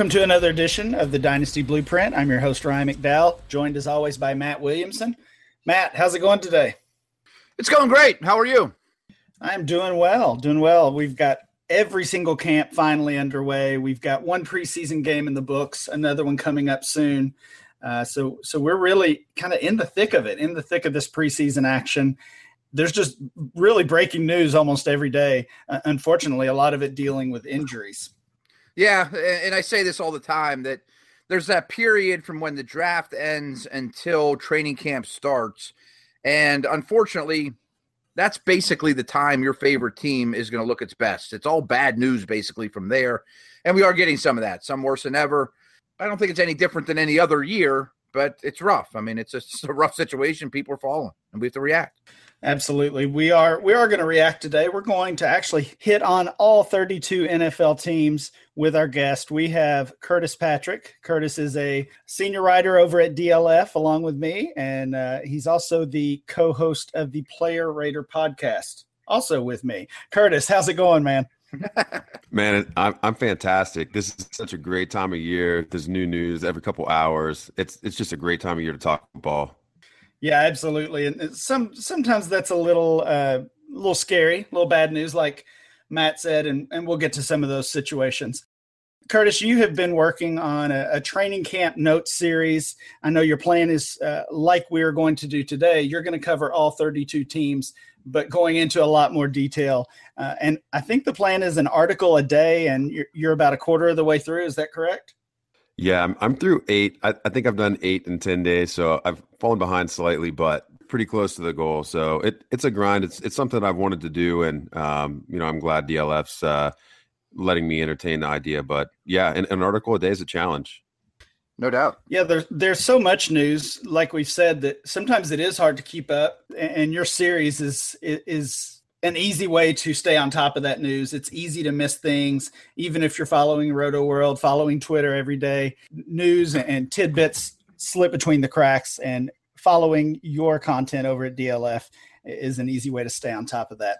Welcome to another edition of the Dynasty Blueprint. I'm your host, Ryan McDowell, joined as always by Matt Williamson. Matt, how's it going today? It's going great. How are you? I'm doing well, doing well. We've got every single camp finally underway. We've got one preseason game in the books, another one coming up soon. Uh, so, so we're really kind of in the thick of it, in the thick of this preseason action. There's just really breaking news almost every day. Uh, unfortunately, a lot of it dealing with injuries. Yeah, and I say this all the time that there's that period from when the draft ends until training camp starts, and unfortunately, that's basically the time your favorite team is going to look its best. It's all bad news basically from there. And we are getting some of that, some worse than ever. I don't think it's any different than any other year, but it's rough. I mean, it's just a rough situation. People are falling, and we have to react. Absolutely. We are we are going to react today. We're going to actually hit on all 32 NFL teams with our guest. We have Curtis Patrick. Curtis is a senior writer over at DLF along with me and uh, he's also the co-host of the Player Raider podcast also with me. Curtis, how's it going, man? Man, I'm I'm fantastic. This is such a great time of year. There's new news every couple hours. It's it's just a great time of year to talk football. Yeah, absolutely. And some sometimes that's a little uh, little scary, a little bad news, like Matt said, and, and we'll get to some of those situations. Curtis, you have been working on a, a training camp notes series. I know your plan is uh, like we are going to do today. You're going to cover all 32 teams, but going into a lot more detail. Uh, and I think the plan is an article a day, and you're, you're about a quarter of the way through. Is that correct? Yeah, I'm, I'm through eight. I, I, think I've done eight in 10 days. So I've fallen behind slightly, but pretty close to the goal. So it, it's a grind. It's, it's something I've wanted to do. And, um, you know, I'm glad DLF's uh, letting me entertain the idea. But yeah, an, an article a day is a challenge. No doubt. Yeah, there's there's so much news, like we've said, that sometimes it is hard to keep up. And your series is is an easy way to stay on top of that news. It's easy to miss things, even if you're following Rotoworld, following Twitter every day. News and tidbits slip between the cracks, and following your content over at DLF is an easy way to stay on top of that.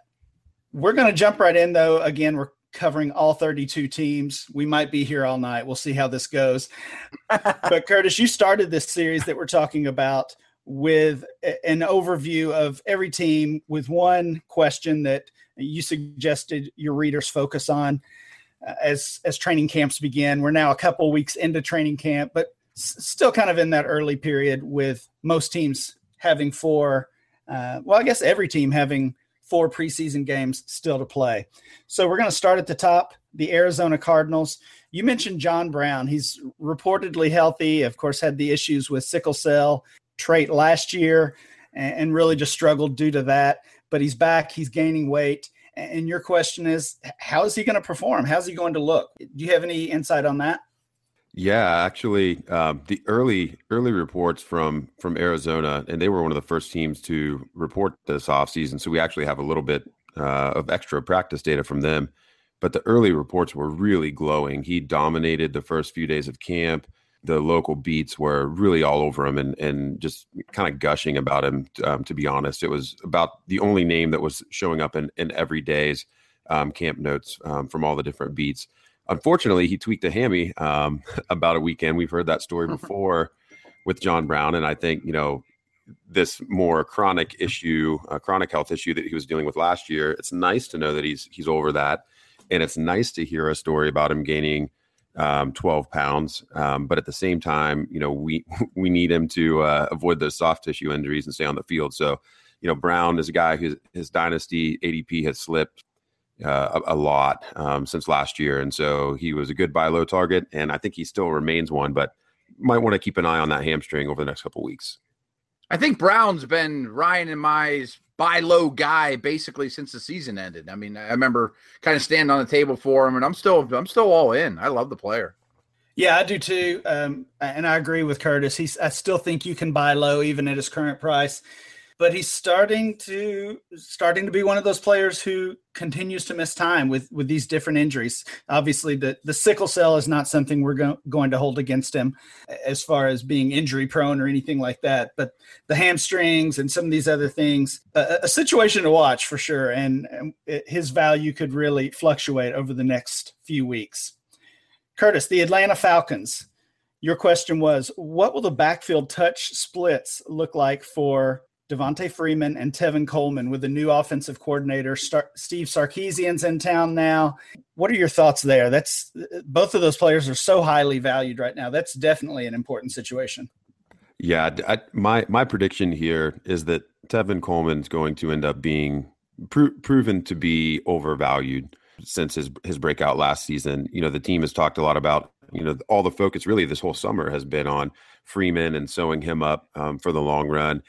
We're going to jump right in, though. Again, we're covering all 32 teams. We might be here all night. We'll see how this goes. but Curtis, you started this series that we're talking about with an overview of every team with one question that you suggested your readers focus on uh, as as training camps begin. We're now a couple weeks into training camp, but s- still kind of in that early period with most teams having four. Uh, well, I guess every team having four preseason games still to play. So we're going to start at the top. The Arizona Cardinals. You mentioned John Brown. He's reportedly healthy. Of course, had the issues with sickle cell trait last year and, and really just struggled due to that. But he's back, he's gaining weight. And your question is, how is he going to perform? How's he going to look? Do you have any insight on that? Yeah, actually, um, the early early reports from from Arizona, and they were one of the first teams to report this offseason. So we actually have a little bit uh, of extra practice data from them. But the early reports were really glowing. He dominated the first few days of camp the local beats were really all over him and and just kind of gushing about him. Um, to be honest, it was about the only name that was showing up in in every day's um, camp notes um, from all the different beats. Unfortunately, he tweaked a hammy um, about a weekend. We've heard that story before with John Brown, and I think you know this more chronic issue, uh, chronic health issue that he was dealing with last year. It's nice to know that he's he's over that, and it's nice to hear a story about him gaining um, 12 pounds. Um, but at the same time, you know, we we need him to uh, avoid those soft tissue injuries and stay on the field. So, you know, Brown is a guy whose his dynasty ADP has slipped uh, a, a, lot um, since last year, and so he was a good buy low target, and I think he still remains one, but might want to keep an eye on that hamstring over the next couple weeks. I think Brown's been Ryan and my buy low guy basically since the season ended. I mean, I remember kind of standing on the table for him, and I'm still I'm still all in. I love the player. Yeah, I do too, um, and I agree with Curtis. He's I still think you can buy low even at his current price. But he's starting to starting to be one of those players who continues to miss time with with these different injuries. Obviously, the the sickle cell is not something we're go- going to hold against him as far as being injury prone or anything like that. But the hamstrings and some of these other things, a, a situation to watch for sure. And, and it, his value could really fluctuate over the next few weeks. Curtis, the Atlanta Falcons. Your question was, what will the backfield touch splits look like for Devonta Freeman and Tevin Coleman with the new offensive coordinator. Star- Steve Sarkisian's in town now. What are your thoughts there? That's both of those players are so highly valued right now. That's definitely an important situation. Yeah, I, my my prediction here is that Tevin Coleman's going to end up being pro- proven to be overvalued since his his breakout last season. You know, the team has talked a lot about you know all the focus really this whole summer has been on Freeman and sewing him up um, for the long run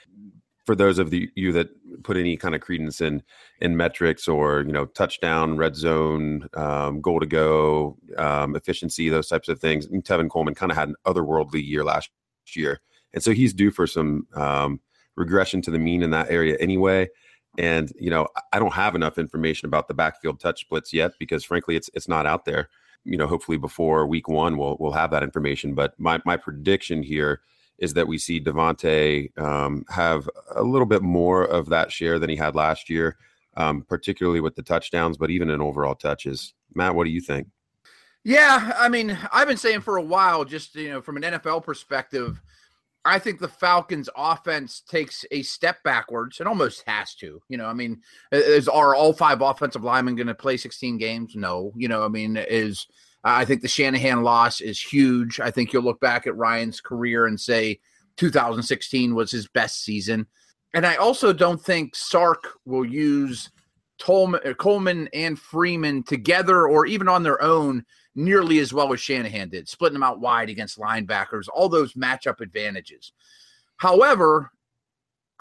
for those of the, you that put any kind of credence in in metrics or you know touchdown, red zone, um, goal to go, um, efficiency, those types of things. And Tevin Coleman kind of had an otherworldly year last year, and so he's due for some um, regression to the mean in that area anyway. And you know, I don't have enough information about the backfield touch splits yet because frankly, it's it's not out there. You know, hopefully before week one, we'll we'll have that information. But my my prediction here is that we see Devonta um, have a little bit more of that share than he had last year, um, particularly with the touchdowns, but even in overall touches. Matt, what do you think? Yeah, I mean, I've been saying for a while, just you know, from an NFL perspective, I think the Falcons' offense takes a step backwards. It almost has to. You know, I mean, is are all five offensive linemen going to play 16 games? No. You know, I mean, is I think the Shanahan loss is huge. I think you'll look back at Ryan's career and say 2016 was his best season. And I also don't think Sark will use Tolman, uh, Coleman and Freeman together or even on their own nearly as well as Shanahan did, splitting them out wide against linebackers, all those matchup advantages. However,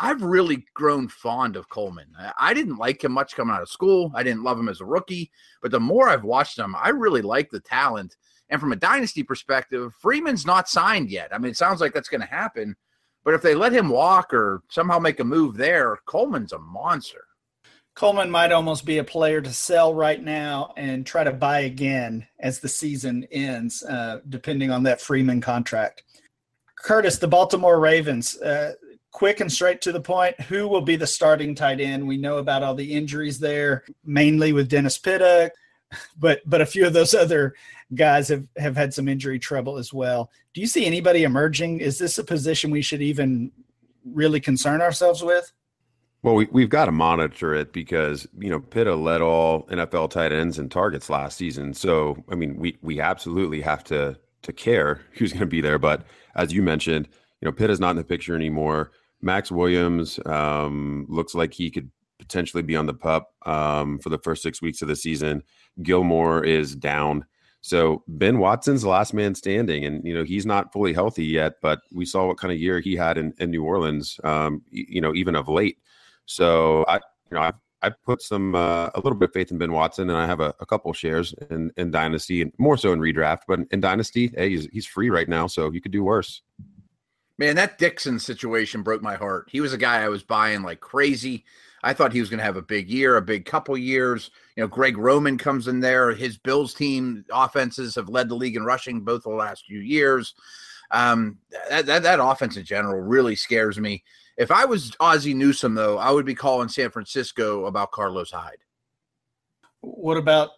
I've really grown fond of Coleman. I didn't like him much coming out of school. I didn't love him as a rookie, but the more I've watched him, I really like the talent. And from a dynasty perspective, Freeman's not signed yet. I mean, it sounds like that's going to happen, but if they let him walk or somehow make a move there, Coleman's a monster. Coleman might almost be a player to sell right now and try to buy again as the season ends, uh, depending on that Freeman contract. Curtis, the Baltimore Ravens. Uh, quick and straight to the point who will be the starting tight end we know about all the injuries there mainly with dennis pitta but but a few of those other guys have have had some injury trouble as well do you see anybody emerging is this a position we should even really concern ourselves with well, we, we've got to monitor it because, you know, Pitta led all NFL tight ends and targets last season. So, I mean, we, we absolutely have to to care who's going to be there. But as you mentioned, you know, Pitta's not in the picture anymore. Maxx Williams um, looks like he could potentially be on the pup um, for the first six weeks of the season. Gillmore is down. So Ben Watson's the last man standing, and you know he's not fully healthy yet. But we saw what kind of year he had in, in New Orleans, um, you know, even of late. So I, you know, I, I put some uh, a little bit of faith in Ben Watson, and I have a, a couple shares in, in Dynasty, and more so in redraft. But in Dynasty, hey, he's, he's free right now, so you could do worse. Man, that Dixon situation broke my heart. He was a guy I was buying like crazy. I thought he was going to have a big year, a big couple years. You know, Greg Roman comes in there. His Bills team offenses have led the league in rushing both the last few years. Um, that, that, that offense in general really scares me. If I was Ozzie Newsome, though, I would be calling San Francisco about Carlos Hyde. What about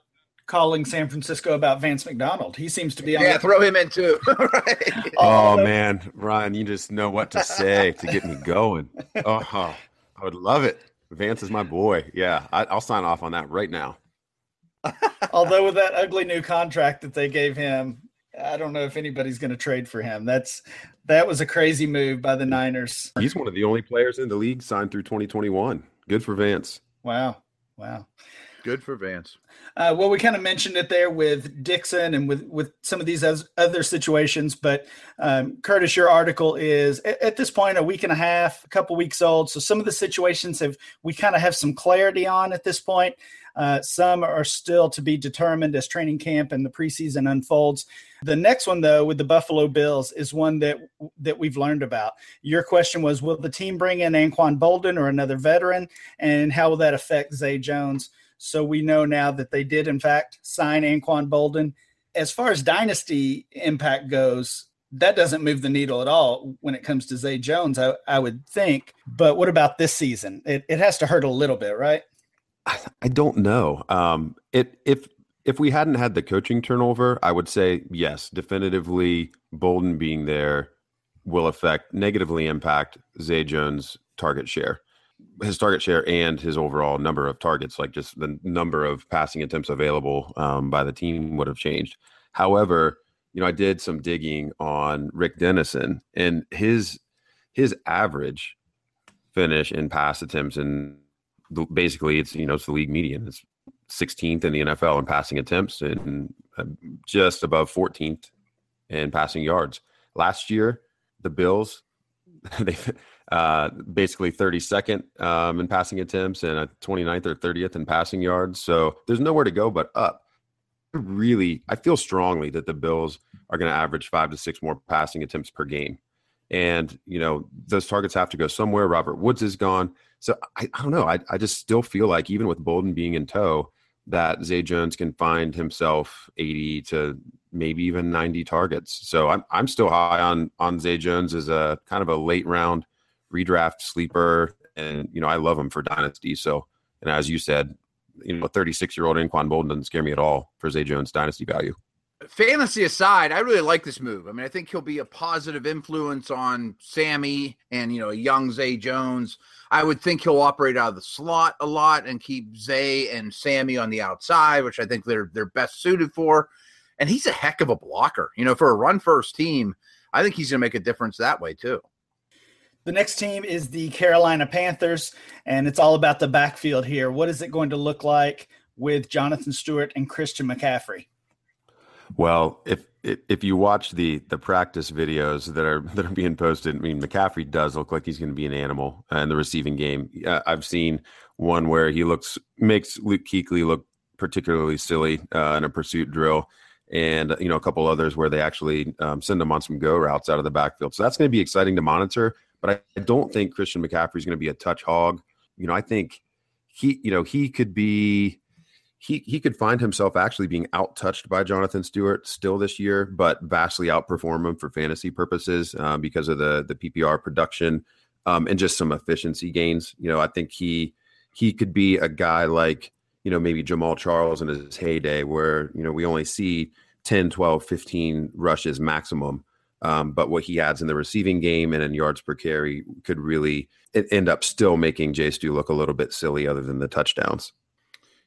calling San Francisco about Vance McDonald. He seems to be on. Yeah, throw him in too. right. Oh man, Ryan, you just know what to say to get me going. Oh, I would love it. Vance is my boy. Yeah, I, I'll sign off on that right now. Although with that ugly new contract that they gave him, I don't know if anybody's going to trade for him. That's that was a crazy move by the Niners. He's one of the only players in the league signed through 2021. Good for Vance. Wow. Wow. Good for Vance. Uh, well, we kind of mentioned it there with Dixon and with with some of these other situations, but um, Curtis, your article is at, at, this point a week and a half, a couple weeks old. So some of the situations have we kind of have some clarity on at this point. Uh, some are still to be determined as training camp and the preseason unfolds. The next one, though, with the Buffalo Bills, is one that that we've learned about. Your question was, will the team bring in Anquan Boldin or another veteran, and how will that affect Zay Jones? So we know now that they did, in fact, sign Anquan Boldin. As far as dynasty impact goes, that doesn't move the needle at all when it comes to Zay Jones, I, I would think. But what about this season? It, it has to hurt a little bit, right? I don't know. Um, it if if we hadn't had the coaching turnover, I would say yes, definitively. Boldin being there will affect negatively impact Zay Jones' target share, his target share, and his overall number of targets. Like just the number of passing attempts available um, by the team would have changed. However, you know, I did some digging on Rick Dennison and his his average finish in pass attempts and basically it's you know it's the league median. It's 16th in the NFL in passing attempts and uh, just above 14th in passing yards. Last year, the Bills they uh, basically 32nd um, in passing attempts and a 29th or 30th in passing yards. So there's nowhere to go but up. Really, I feel strongly that the Bills are going to average five to six more passing attempts per game. And, you know, those targets have to go somewhere. Robert Woods is gone. So I, I don't know. I, I just still feel like even with Boldin being in tow, that Zay Jones can find himself 80 to maybe even 90 targets. So I'm I'm still high on on Zay Jones as a kind of a late round redraft sleeper, and you know I love him for dynasty. So and as you said, you know, 36 year old Anquan Boldin doesn't scare me at all for Zay Jones dynasty value fantasy aside, I really like this move. I mean, I think he'll be a positive influence on Sammy and you know young Zay Jones. I would think he'll operate out of the slot a lot and keep Zay and Sammy on the outside, which I think they're they're best suited for. And he's a heck of a blocker. You know, for a run first team, I think he's going to make a difference that way too. The next team is the Carolina Panthers, and it's all about the backfield here. What is it going to look like with Jonathan Stewart and Christian McCaffrey? Well, if if you watch the the practice videos that are that are being posted, I mean McCaffrey does look like he's going to be an animal in the receiving game. Uh, I've seen one where he looks makes Luke Kuechly look particularly silly uh, in a pursuit drill, and you know a couple others where they actually um, send him on some go routes out of the backfield. So that's going to be exciting to monitor. But I, I don't think Christian McCaffrey is going to be a touch hog. You know, I think he you know he could be he he could find himself actually being out touched by Jonathan Stewart still this year, but vastly outperform him for fantasy purposes um, because of the the PPR production um, and just some efficiency gains. You know, I think he he could be a guy like you know maybe Jamaal Charles in his heyday, where you know we only see 10, 12, 15 rushes maximum. Um, but what he adds in the receiving game and in yards per carry could really end up still making Jay Stu look a little bit silly, other than the touchdowns.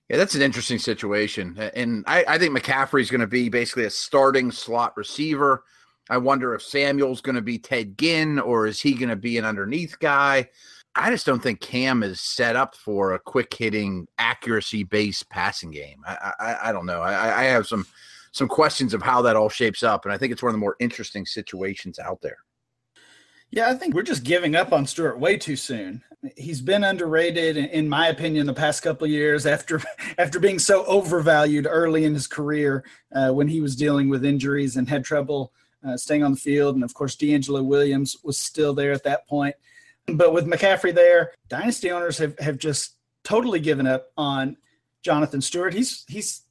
Yeah, that's an interesting situation. And I, I think McCaffrey's going to be basically a starting slot receiver. I wonder if Samuel's going to be Ted Ginn or is he going to be an underneath guy? I just don't think Cam is set up for a quick hitting, accuracy based passing game. I, I, I don't know. I, I have some some questions of how that all shapes up, and I think it's one of the more interesting situations out there. Yeah, I think we're just giving up on Stewart way too soon. He's been underrated, in my opinion, the past couple years after after being so overvalued early in his career uh, when he was dealing with injuries and had trouble uh, staying on the field. And of course, DeAngelo Williams was still there at that point. But with McCaffrey there, dynasty owners have, have just totally given up on Jonathan Stewart. He's he's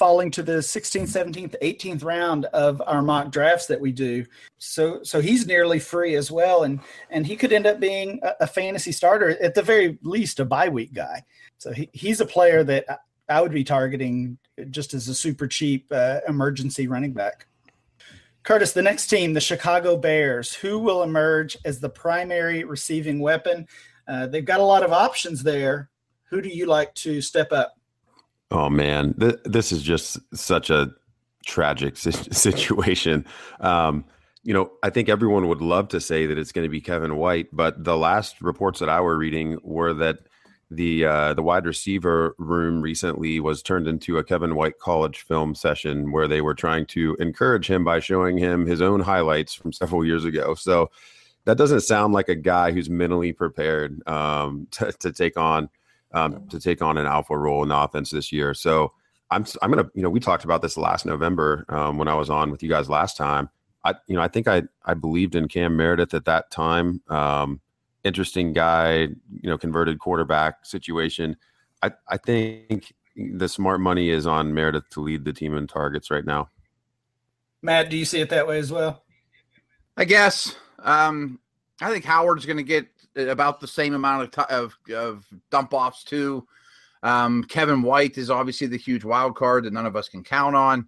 falling to the 16th, 17th, 18th round of our mock drafts that we do. So so he's nearly free as well, and and he could end up being a, a fantasy starter at the very least, a bye week guy. So he, he's a player that I would be targeting just as a super cheap uh, emergency running back. Curtis, the next team, the Chicago Bears, who will emerge as the primary receiving weapon? Uh, they've got a lot of options there. Who do you like to step up? Oh man, Th- this is just such a tragic situation. Um, you know, I think everyone would love to say that it's going to be Kevin White, but the last reports that I were reading were that the uh, the wide receiver room recently was turned into a Kevin White college film session where they were trying to encourage him by showing him his own highlights from several years ago. So that doesn't sound like a guy who's mentally prepared um, to, to, take on um, to take on an alpha role in the offense this year. So I'm I'm gonna you know we talked about this last November um, when I was on with you guys last time. I you know I think I I believed in Cam Meredith at that time. Um, interesting guy, you know, converted quarterback situation. I, I think the smart money is on Meredith to lead the team in targets right now. Matt, do you see it that way as well? I guess. Um, I think Howard's going to get about the same amount of, of, of dump offs too. Um, Kevin White is obviously the huge wild card that none of us can count on.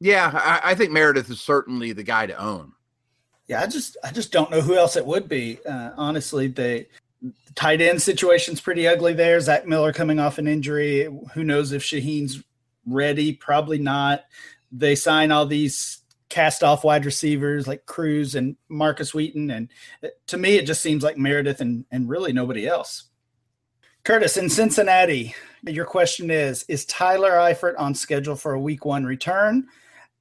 Yeah, I, I think Meredith is certainly the guy to own. Yeah, I just I just don't know who else it would be. Uh, honestly, the, the tight end situation's pretty ugly there. Zach Miller coming off an injury. Who knows if Shaheen's ready? Probably not. They sign all these cast off wide receivers like Cruz and Markus Wheaton, and to me, it just seems like Meredith and and really nobody else. Curtis in Cincinnati, your question is: Is Tyler Eifert on schedule for a Week One return?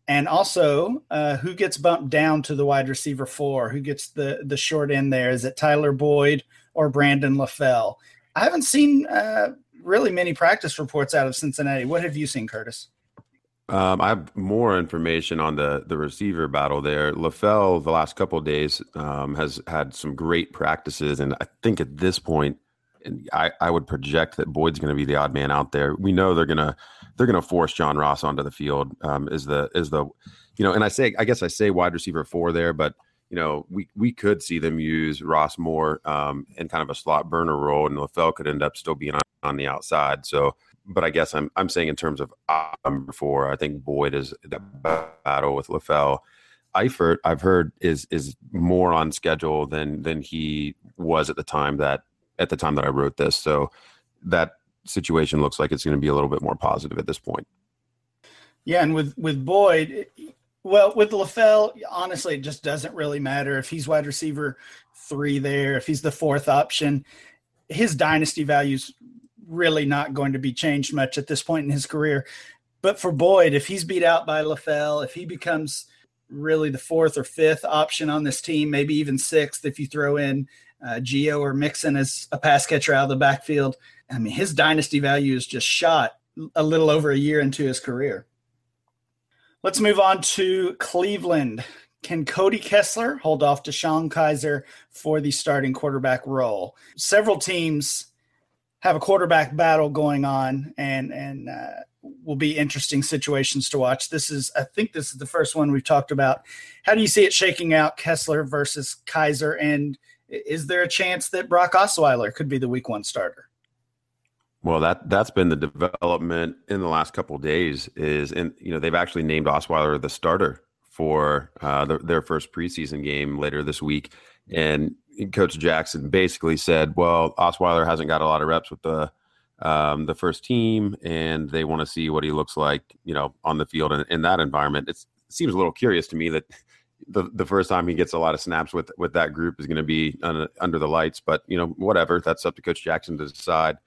And also, uh, who gets bumped down to the wide receiver four? Who gets the the short end there? Is it Tyler Boyd or Brandon LaFell? I haven't seen uh, really many practice reports out of Cincinnati. What have you seen, Curtis? Um, I have more information on the the receiver battle there. LaFell, the last couple days, um, has had some great practices, and I think at this point, I, I would project that Boyd's going to be the odd man out there. We know they're going to they're to force John Ross onto the field. Um, is the is the you know, and I say I guess I say wide receiver four there, but you know we we could see them use Ross more um, in kind of a slot burner role, and LaFell could end up still being on, on the outside. So, but I guess I'm I'm saying in terms of uh, number four, I think Boyd is that battle with LaFell. Eifert, I've heard is is more on schedule than than he was at the time that at the time that I wrote this. So that situation looks like it's going to be a little bit more positive at this point. Yeah, and with with Boyd, well, with LaFell, honestly, it just doesn't really matter if he's wide receiver three there, if he's the fourth option. His dynasty value's really not going to be changed much at this point in his career. But for Boyd, if he's beat out by LaFell, if he becomes really the fourth or fifth option on this team, maybe even sixth if you throw in uh, Gio or Mixon as a pass catcher out of the backfield – I mean, his dynasty value is just shot a little over a year into his career. Let's move on to Cleveland. Can Cody Kessler hold off DeShone Kizer for the starting quarterback role? Several teams have a quarterback battle going on, and and uh, will be interesting situations to watch. This is, I think, this is the first one we've talked about. How do you see it shaking out, Kessler versus Kizer, And is there a chance that Brock Osweiler could be the Week One starter? Well, that that's been the development in the last couple days. Is and you know they've actually named Osweiler the starter for uh, the, their first preseason game later this week, and Coach Jackson basically said, "Well, Osweiler hasn't got a lot of reps with the um, the first team, and they want to see what he looks like, you know, on the field in, in that environment." It's, it seems a little curious to me that the the first time he gets a lot of snaps with with that group is going to be under, under the lights, but you know, whatever. That's up to Coach Jackson to decide.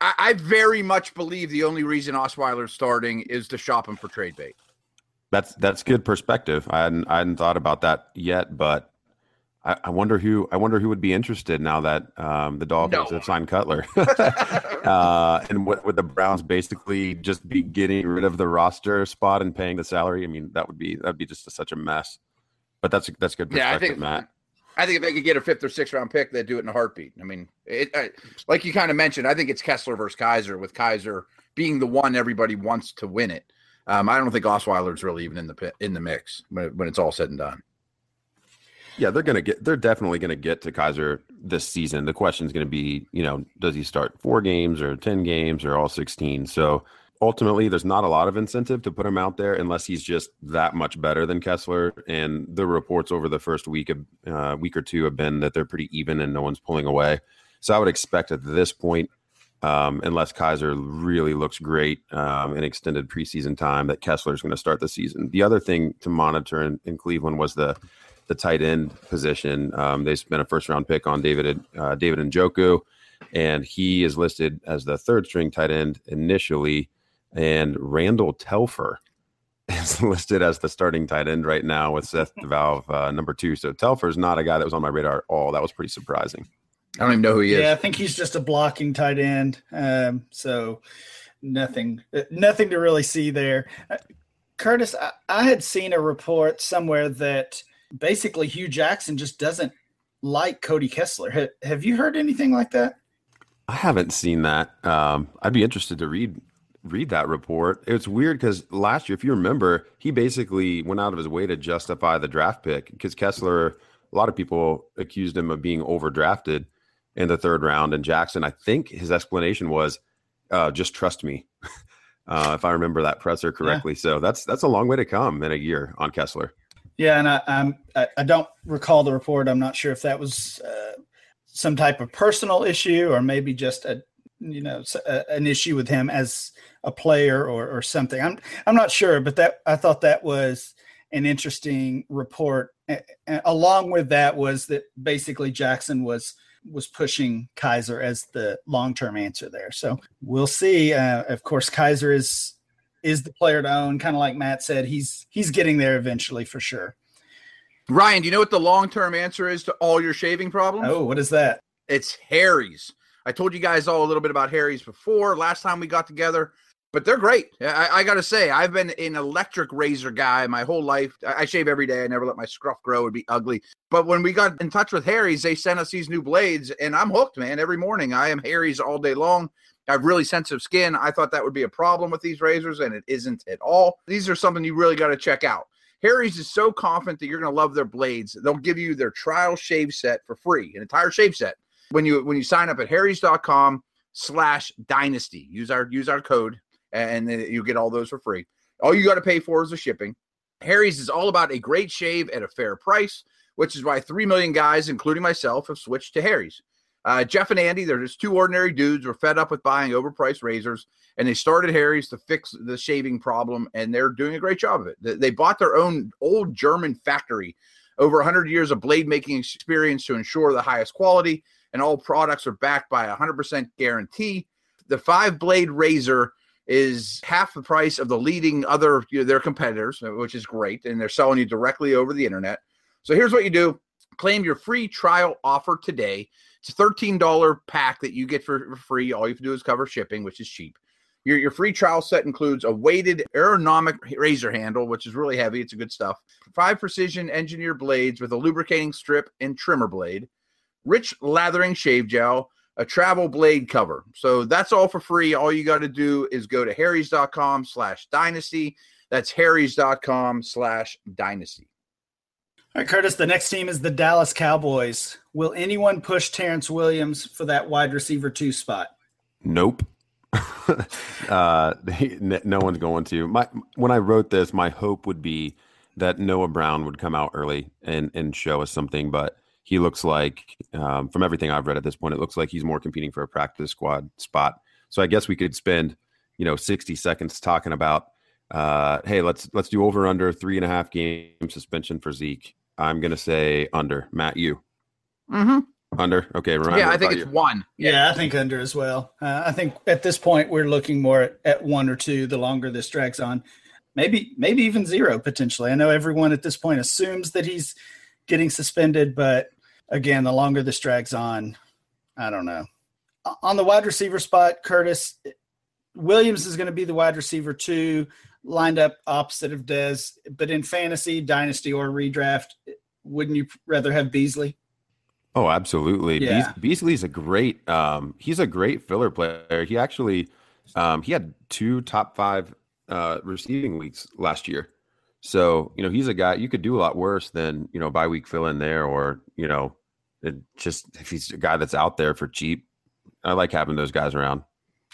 I, I very much believe the only reason Osweiler's starting is to shop him for trade bait. That's that's good perspective. I hadn't I hadn't thought about that yet, but I, I wonder who I wonder who would be interested now that um, the Dolphins no. have signed Cutler, uh, and what would the Browns basically just be getting rid of the roster spot and paying the salary? I mean, that would be that would be just a, such a mess. But that's that's good perspective, yeah, I think, Matt. I think if they could get a fifth or sixth round pick, they'd do it in a heartbeat. I mean, it, I, like you kind of mentioned, I think it's Kessler versus Kizer, with Kizer being the one everybody wants to win it. Um, I don't think Osweiler's really even in the in the mix when, when it's all said and done. Yeah, they're gonna get. They're definitely gonna get to Kizer this season. The question is gonna be, you know, does he start four games or ten games or all sixteen? So ultimately there's not a lot of incentive to put him out there unless he's just that much better than Kessler. And the reports over the first week of uh, week or two have been that they're pretty even and no one's pulling away. So I would expect at this point, um, unless Kizer really looks great um, in extended preseason time, that Kessler is going to start the season. The other thing to monitor in, in Cleveland was the the tight end position. Um, they spent a first round pick on David uh, David Njoku and he is listed as the third string tight end initially. And Randall Telfer is listed as the starting tight end right now with Seth DeValve uh, number two. So Telfer is not a guy that was on my radar at all. That was pretty surprising. I don't even know who he is. Yeah, I think he's just a blocking tight end. Um, so nothing, uh, nothing to really see there. Uh, Curtis, I, I had seen a report somewhere that basically Hue Jackson just doesn't like Cody Kessler. Ha, have you heard anything like that? I haven't seen that. Um, I'd be interested to read read that report. It's weird because last year, if you remember, he basically went out of his way to justify the draft pick because Kessler. A lot of people accused him of being overdrafted in the third round, and Jackson. I think his explanation was, uh, "Just trust me." uh, if I remember that presser correctly, so that's that's a long way to come in a year on Kessler. Yeah, and I, I'm I, don't recall the report. I'm not sure if that was uh, some type of personal issue or maybe just a you know a- an issue with him as a player or or something. I'm I'm not sure, but that I thought that was an interesting report. A- a- along with that was that basically Jackson was was pushing Kizer as the long term answer there. So we'll see. Uh, of course, Kizer is is the player to own. Kind of like Matt said, he's he's getting there eventually for sure. Ryan, do you know what the long term answer is to all your shaving problems? Oh, what is that? It's Harry's. I told you guys all a little bit about Harry's before last time we got together, but they're great. I, I got to say, I've been an electric razor guy my whole life. I, I shave every day. I never let my scruff grow; it'd be ugly. But when we got in touch with Harry's, they sent us these new blades, and I'm hooked, man. Every morning, I am Harry's all day long. I have really sensitive skin. I thought that would be a problem with these razors, and it isn't at all. These are something you really got to check out. Harry's is so confident that you're going to love their blades. They'll give you their trial shave set for free, an entire shave set when you when you sign up at harrys.com slash dynasty use our use our code and you get all those for free. All you got to pay for is the shipping. Harry's is all about a great shave at a fair price which is why 3 million guys including myself have switched to harry's. Uh, jeff and andy they're just two ordinary dudes were fed up with buying overpriced razors and they started harry's to fix the shaving problem and they're doing a great job of it. They, they bought their own old german factory over 100 years of blade making experience to ensure the highest quality and all products are backed by a 100% guarantee. The five blade razor is half the price of the leading other you know, their competitors, which is great, and they're selling you directly over the internet. So here's what you do: claim your free trial offer today. It's a $13 pack that you get for, free. All you have to do is cover shipping, which is cheap. Your, your free trial set includes a weighted ergonomic razor handle, which is really heavy. It's a good stuff. Five precision engineered blades with a lubricating strip and trimmer blade rich lathering shave gel, a travel blade cover. So that's all for free. All you got to do is go to harrys.com slash dynasty. That's harrys.com slash dynasty. All right, Curtis, the next team is the Dallas Cowboys. Will anyone push Terrance Williams for that wide receiver two spot? Nope. uh, n- no one's going to. My when I wrote this, my hope would be that Noah Brown would come out early and and show us something, but he looks like, um, from everything I've read at this point, it looks like he's more competing for a practice squad spot. So I guess we could spend, you know, sixty seconds talking about, uh, hey, let's let's do over under three and a half game suspension for Zeke. I'm gonna say under. Matt, you Mm-hmm. under? Okay, Ryan, Yeah, I think it's you? one. Yeah, I think under as well. Uh, I think at this point we're looking more at, at one or two. The longer this drags on, maybe maybe even zero potentially. I know everyone at this point assumes that he's getting suspended, but again, the longer this drags on, I don't know. On the wide receiver spot, Curtis Williams is going to be the wide receiver two, lined up opposite of Dez. But in fantasy, dynasty, or redraft, wouldn't you rather have Beasley? Oh, absolutely. Yeah. Beasley's a great um he's a great filler player. He actually um he had two top 5 uh receiving weeks last year. So, you know, he's a guy you could do a lot worse than, you know, bye week fill in there or, you know, it just if he's a guy that's out there for cheap. I like having those guys around.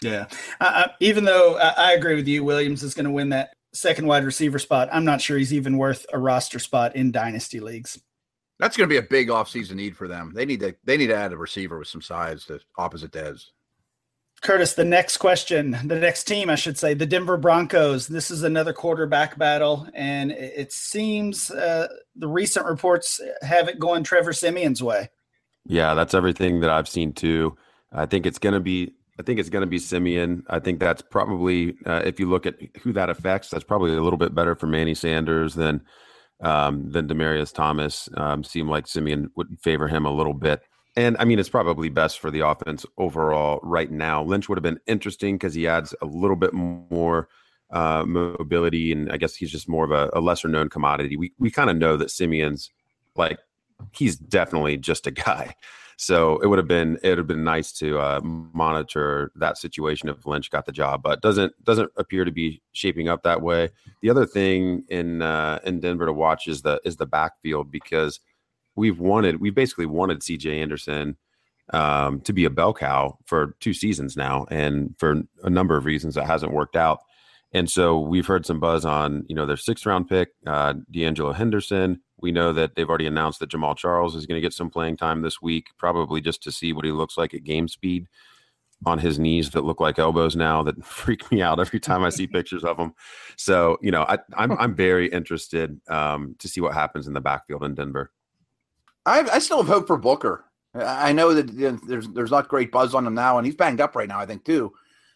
Yeah. I, I, even though I, I agree with you, Williams is going to win that second wide receiver spot. I'm not sure he's even worth a roster spot in dynasty leagues. That's going to be a big offseason need for them. They need to they need to add a receiver with some size to opposite Dez. Curtis, the next question, the next team, I should say, the Denver Broncos. This is another quarterback battle, and it, seems uh, the recent reports have it going Trevor Siemian's way. Yeah, that's everything that I've seen too. I think it's going to be. I think it's going to be Siemian. I think that's probably, uh, if you look at who that affects, that's probably a little bit better for Manny Sanders than um, than Demaryius Thomas. Um, seemed like Siemian would favor him a little bit. And I mean, it's probably best for the offense overall right now. Lynch would have been interesting because he adds a little bit more uh, mobility, and I guess he's just more of a, a lesser known commodity. We we kind of know that Siemian's like he's definitely just a guy. So it would have been it would have been nice to uh, monitor that situation if Lynch got the job, but doesn't doesn't appear to be shaping up that way. The other thing in uh, in Denver to watch is the is the backfield because we've wanted we've basically wanted CJ Anderson um, to be a bell cow for two seasons now, and for a number of reasons that hasn't worked out. And so we've heard some buzz on, you know, their sixth round pick, uh, De'Angelo Henderson. We know that they've already announced that Jamaal Charles is going to get some playing time this week, probably just to see what he looks like at game speed on his knees that look like elbows now that freak me out every time I see pictures of him. So, you know, I, am I'm, I'm very interested um, to see what happens in the backfield in Denver. I, I still have hope for Booker. I know that you know, there's there's not great buzz on him now, and he's banged up right now. I think too,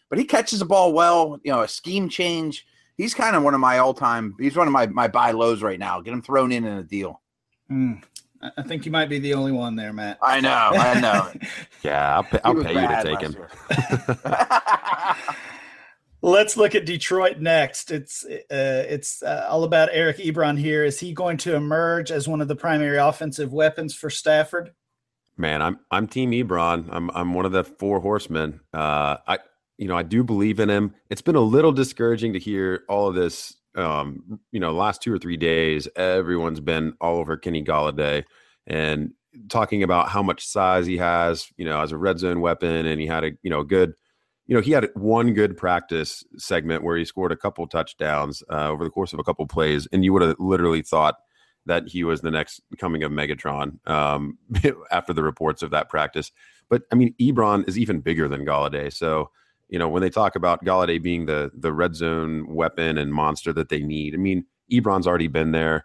but he catches the ball well. You know, a scheme change. He's kind of one of my all time. He's one of my my buy lows right now. Get him thrown in in a deal. Mm, I think you might be the only one there, Matt. I know. I know. yeah, I'll I'll pay you to take him. Let's look at Detroit next. It's uh, it's uh, all about Eric Ebron here. Is he going to emerge as one of the primary offensive weapons for Stafford? Man, I'm I'm Team Ebron. I'm I'm one of the four horsemen. Uh, I you know I do believe in him. It's been a little discouraging to hear all of this. Um, you know, last two or three days, everyone's been all over Kenny Golladay and talking about how much size he has. You know, as a red zone weapon, and he had a you know good you know, he had one good practice segment where he scored a couple touchdowns uh, over the course of a couple plays, and you would have literally thought that he was the next coming of Megatron um, after the reports of that practice. But I mean, Ebron is even bigger than Golladay. So, you know, when they talk about Golladay being the the red zone weapon and monster that they need, I mean, Ebron's already been there.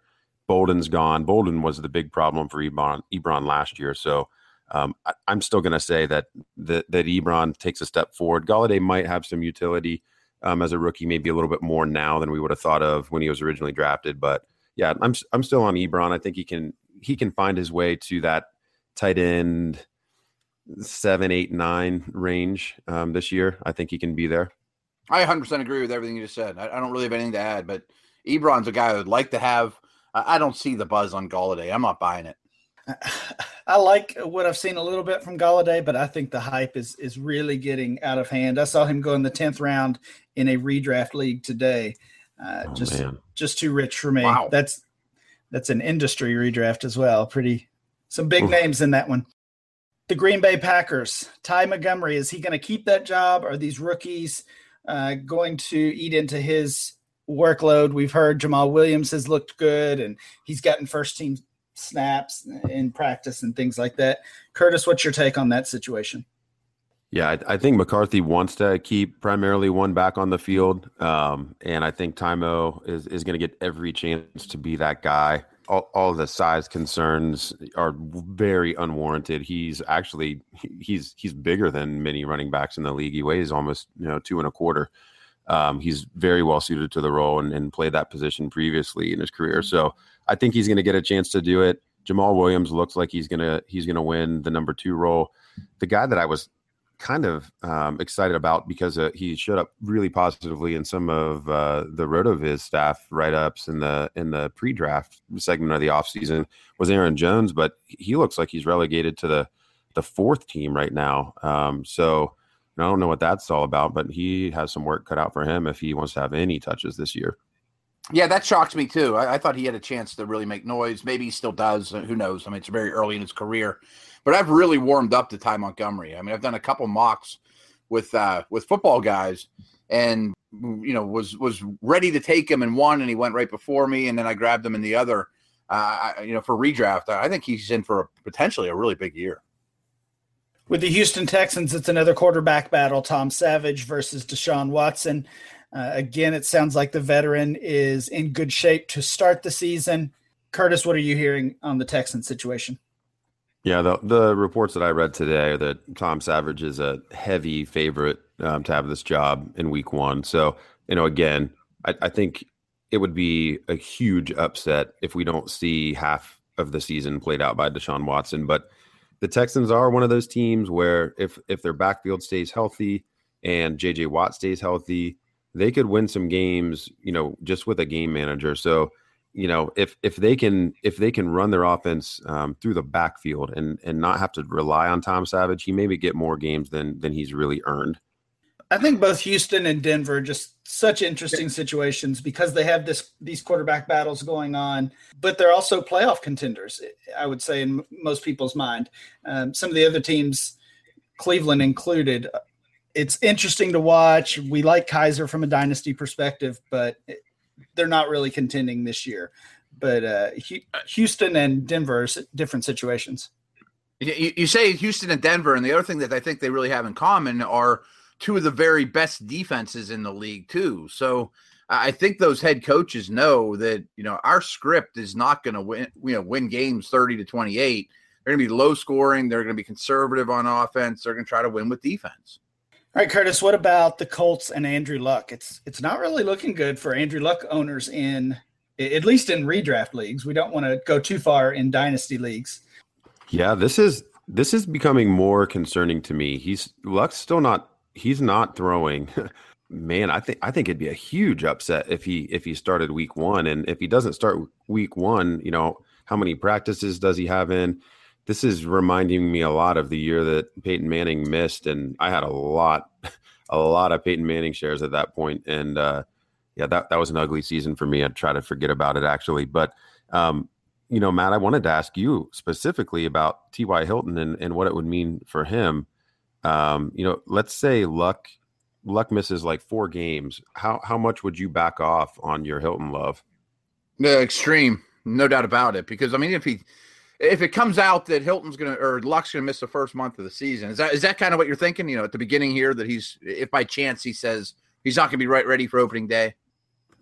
Boldin's gone. Boldin was the big problem for Ebron, Ebron last year. So um, I, am still going to say that, that that Ebron takes a step forward. Golladay might have some utility um, as a rookie, maybe a little bit more now than we would have thought of when he was originally drafted. But yeah, I'm I'm still on Ebron. I think he can he can find his way to that tight end seven, eight, nine range um, this year. I think he can be there. I 100% agree with everything you just said. I, I don't really have anything to add, but Ebron's a guy I would like to have. I, I don't see the buzz on Golladay. I'm not buying it. I like what I've seen a little bit from Golladay, but I think the hype is is really getting out of hand. I saw him go in the tenth round in a redraft league today. Uh, oh, just man. just too rich for me. Wow. That's that's an industry redraft as well. Pretty some big Oof. names in that one. The Green Bay Packers. Ty Montgomery is he going to keep that job? Are these rookies uh, going to eat into his workload? We've heard Jamaal Williams has looked good, and he's gotten first team snaps in practice and things like that. Curtis, what's your take on that situation? Yeah, I, I think McCarthy wants to keep primarily one back on the field, um, and I think Timo is is going to get every chance to be that guy. All, all the size concerns are very unwarranted. He's actually he's he's bigger than many running backs in the league. He weighs almost you know two and a quarter. Um, he's very well suited to the role and, and played that position previously in his career. So I think he's going to get a chance to do it. Jamaal Williams looks like he's gonna he's gonna win the number two role. The guy that I was kind of um, excited about because uh, he showed up really positively in some of uh, the Rotoviz staff write ups in the in the pre draft segment of the offseason was Aaron Jones, but he looks like he's relegated to the the fourth team right now. Um, so I don't know what that's all about, but he has some work cut out for him if he wants to have any touches this year. Yeah, that shocked me too. I, I, thought he had a chance to really make noise. Maybe he still does. Uh, who knows? I mean, it's very early in his career, but I've really warmed up to Ty Montgomery. I mean, I've done a couple mocks with uh, with football guys, and you know, was was ready to take him in one, and he went right before me, and then I grabbed him in the other. Uh, you know, for redraft, I think he's in for a, potentially a really big year. With the Houston Texans, it's another quarterback battle: Tom Savage versus Deshaun Watson. Uh, again, it sounds like the veteran is in good shape to start the season. Curtis, what are you hearing on the Texan situation? Yeah, the the reports that I read today are that Tom Savage is a heavy favorite um, to have this job in Week One. So you know, again, I, I think it would be a huge upset if we don't see half of the season played out by Deshaun Watson. But the Texans are one of those teams where if if their backfield stays healthy and JJ Watt stays healthy, they could win some games, you know, just with a game manager. So you know if if they can if they can run their offense um, through the backfield and and not have to rely on Tom Savage, he maybe get more games than than he's really earned. I think both Houston and Denver just such interesting situations because they have this these quarterback battles going on, but they're also playoff contenders. I would say in most people's mind. Um, some of the other teams, Cleveland included, it's interesting to watch. We like Kizer from a dynasty perspective, but they're not really contending this year. But uh, Houston and Denver are different situations. You, you say Houston and Denver, and the other thing that I think they really have in common are two of the very best defenses in the league too. So I think those head coaches know that you know our script is not going to win. You know, win games thirty to twenty eight. They're going to be low scoring. They're going to be conservative on offense. They're going to try to win with defense. All right, Curtis. What about the Colts and Andrew Luck? It's it's not really looking good for Andrew Luck owners in at least in redraft leagues. We don't want to go too far in dynasty leagues. Yeah, this is this is becoming more concerning to me. He's Luck's still not he's not throwing. Man, I think I think it'd be a huge upset if he if he started week one, and if he doesn't start week one, you know how many practices does he have in? This is reminding me a lot of the year that Peyton Manning missed, and I had a lot, a lot of Peyton Manning shares at that point. and uh, yeah, that that was an ugly season for me. I'd try to forget about it actually, but um, you know, Matt, I wanted to ask you specifically about T.Y. Hilton and, and what it would mean for him. Um, you know, let's say Luck Luck misses like four games. How how much would you back off on your Hilton love? The extreme, no doubt about it. Because I mean, if he if it comes out that Hilton's going to or Luck's going to miss the first month of the season, is that is that kind of what you're thinking? You know, at the beginning here, that he's if by chance he says he's not going to be right ready for opening day.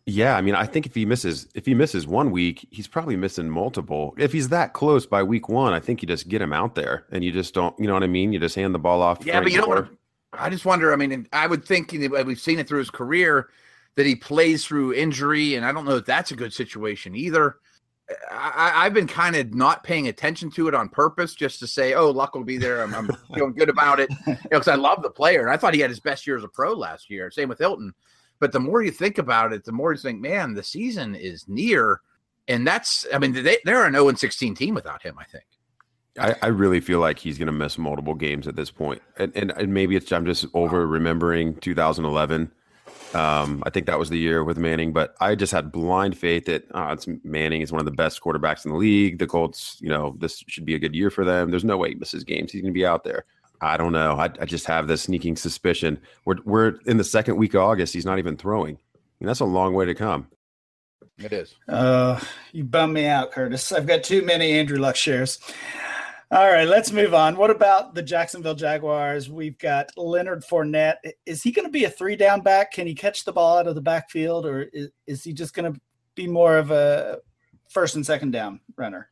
Yeah, I mean, I think if he misses if he misses one week, he's probably missing multiple. If he's that close by week one, I think you just get him out there and you just don't, you know what I mean? You just hand the ball off. Yeah, but you don't. I just wonder. I mean, I would think we've seen it through his career that he plays through injury, and I don't know if that's a good situation either. I, have been kind of not paying attention to it on purpose, just to say, "Oh, luck will be there." I'm, I'm feeling good about it because you know, I love the player, and I thought he had his best year as a pro last year. Same with Hilton. But the more you think about it, the more you think, man, the season is near, and that's. I mean, they, they're an 0 16 team without him. I think. I, I really feel like he's going to miss multiple games at this point, and, and and maybe it's I'm just over remembering 2011 um, I think that was the year with Manning, but I just had blind faith that uh, it's Manning is one of the best quarterbacks in the league. The Colts, you know, this should be a good year for them. There's no way he misses games. He's going to be out there. I don't know. I, I, just have this sneaking suspicion. We're we're in the second week of August. He's not even throwing. And that's a long way to come. It is. Uh, you bum me out, Curtis. I've got too many Andrew Luck shares. All right, let's move on. What about the Jacksonville Jaguars? We've got Leonard Fournette. Is he going to be a three down back? Can he catch the ball out of the backfield, or is, is he just going to be more of a first and second down runner?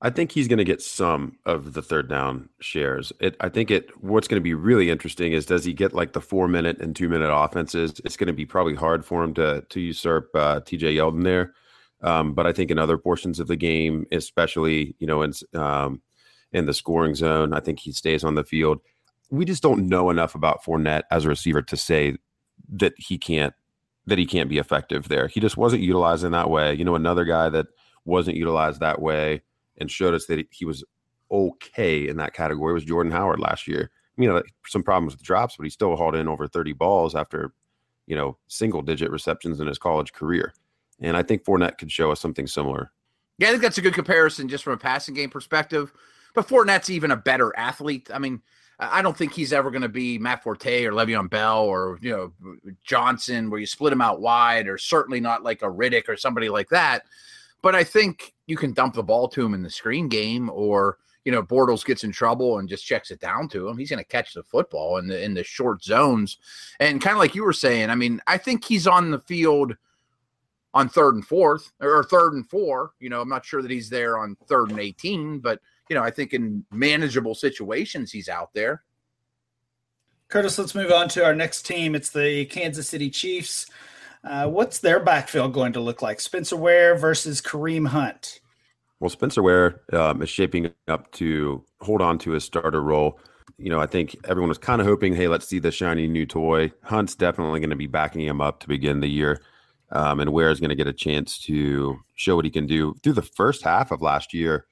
I think he's going to get some of the third down shares. It, I think it. What's going to be really interesting is does he get like the four minute and two minute offenses? It's going to be probably hard for him to to usurp uh, T.J. Yeldon there. Um, but I think in other portions of the game, especially you know in um, in the scoring zone. I think he stays on the field. We just don't know enough about Fournette as a receiver to say that he can't that he can't be effective there. He just wasn't utilized in that way. You know, another guy that wasn't utilized that way and showed us that he was okay in that category was Jordan Howard last year. You know, some problems with drops, but he still hauled in over 30 balls after, you know, single digit receptions in his college career. And I think Fournette could show us something similar. Yeah, I think that's a good comparison just from a passing game perspective. But Fournette's even a better athlete. I mean, I don't think he's ever going to be Matt Forte or Le'Veon Bell or you know Johnson, where you split him out wide, or certainly not like a Riddick or somebody like that. But I think you can dump the ball to him in the screen game, or you know Bortles gets in trouble and just checks it down to him. He's going to catch the football in the in the short zones, and kind of like you were saying. I mean, I think he's on the field on third and fourth or third and four. You know, I'm not sure that he's there on third and 18, but you know, I think in manageable situations, he's out there. Curtis, let's move on to our next team. It's the Kansas City Chiefs. Uh, what's their backfield going to look like? Spencer Ware versus Kareem Hunt. Well, Spencer Ware um, is shaping up to hold on to his starter role. You know, I think everyone was kind of hoping, hey, let's see the shiny new toy. Hunt's definitely going to be backing him up to begin the year. Um, and Ware is going to get a chance to show what he can do. Through the first half of last year,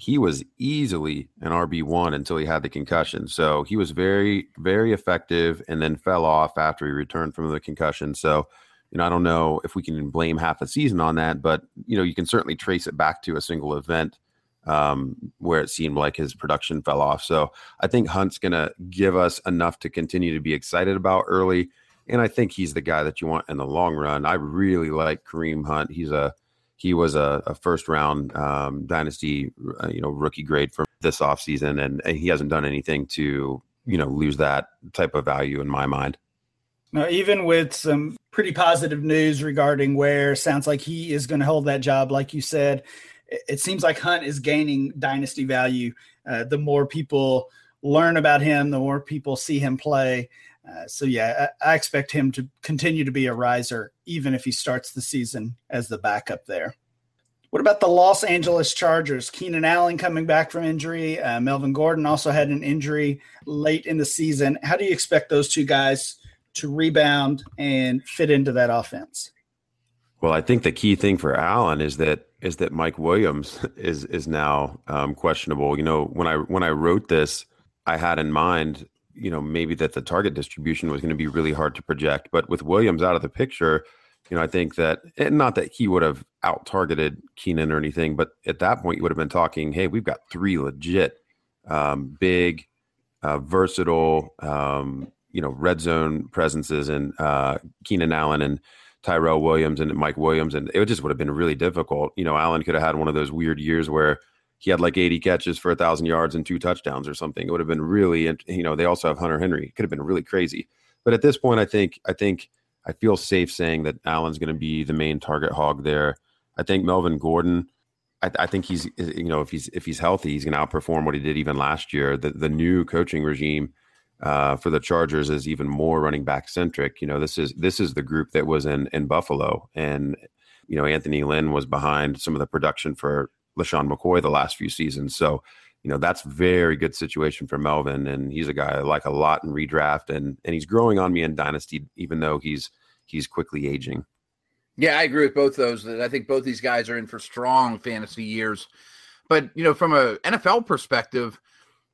he was easily an RB1 until he had the concussion. So he was very, very effective and then fell off after he returned from the concussion. So, you know, I don't know if we can blame half a season on that, but, you know, you can certainly trace it back to a single event um, where it seemed like his production fell off. So I think Hunt's going to give us enough to continue to be excited about early. And I think he's the guy that you want in the long run. I really like Kareem Hunt. He's a, he was a, a first round um, dynasty, uh, you know, rookie grade from this offseason, and, and he hasn't done anything to, you know, lose that type of value in my mind. Now, even with some pretty positive news regarding Ware sounds like he is going to hold that job, like you said, it, it seems like Hunt is gaining dynasty value. Uh, the more people learn about him, the more people see him play. Uh, so yeah, I, I, expect him to continue to be a riser, even if he starts the season as the backup there. What about the Los Angeles Chargers? Keenan Allen coming back from injury. Uh, Melvin Gordon also had an injury late in the season. How do you expect those two guys to rebound and fit into that offense? Well, I think the key thing for Allen is that is that Mike Williams is is now um, questionable. You know, when I when I wrote this, I had in mind you know maybe that the target distribution was going to be really hard to project but with williams out of the picture you know i think that and not that he would have out targeted keenan or anything but at that point you would have been talking hey we've got three legit um, big uh, versatile um, you know red zone presences and uh, keenan allen and tyrell williams and mike williams and it just would have been really difficult. You know allen could have had one of those weird years where he had like 80 catches for a thousand yards and two touchdowns or something. It would have been really, you know, they also have Hunter Henry. It could have been really crazy. But at this point, I think, I think I feel safe saying that Allen's going to be the main target hog there. I think Melvin Gordon, I, I, think he's, you know, if he's if he's healthy, he's going to outperform what he did even last year. The the new coaching regime uh, for the Chargers is even more running back centric. You know, this is this is the group that was in in Buffalo, and you know, Anthony Lynn was behind some of the production for LeSean McCoy the last few seasons. So, you know, that's very good situation for Melvin. And he's a guy I like a lot in redraft and and he's growing on me in Dynasty, even though he's he's quickly aging. Yeah, I agree with both those. I think both these guys are in for strong fantasy years. But, you know, from a NFL perspective,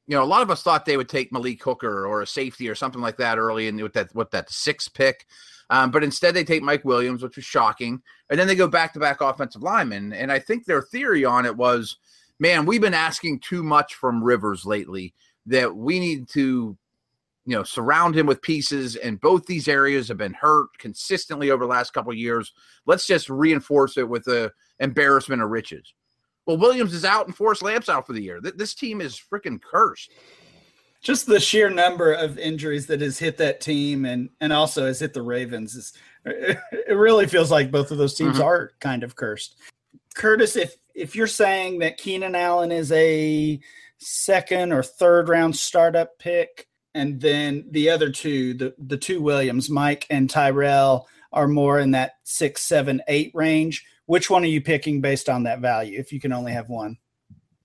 you know, a lot of us thought they would take Malik Hooker or a safety or something like that early in with that what that sixth pick. Um, but instead, they take Mike Williams, which was shocking. And then they go back to back offensive linemen. And I think their theory on it was man, we've been asking too much from Rivers lately that we need to, you know, surround him with pieces. And both these areas have been hurt consistently over the last couple years. Let's just reinforce it with the embarrassment of riches. Well, Williams is out and Forrest Lamp's out for the year. This team is freaking cursed just the sheer number of injuries that has hit that team and and also has hit the Ravens is it really feels like both of those teams mm-hmm. are kind of cursed. Curtis, if if you're saying that Keenan Allen is a second or third round startup pick, and then the other two, the the two Williams, Mike and Tyrell, are more in that six, seven, eight range. Which one are you picking based on that value? If you can only have one.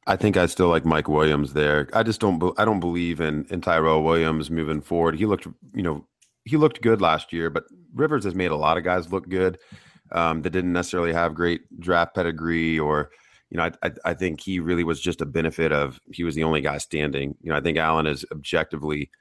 I think I still like Mike Williams there. I just don't. I don't believe in in Tyrell Williams moving forward. He looked, you know, he looked good last year, but Rivers has made a lot of guys look good um, that didn't necessarily have great draft pedigree or. You know, I, I, I think he really was just a benefit of he was the only guy standing. You know, I think Allen is objectively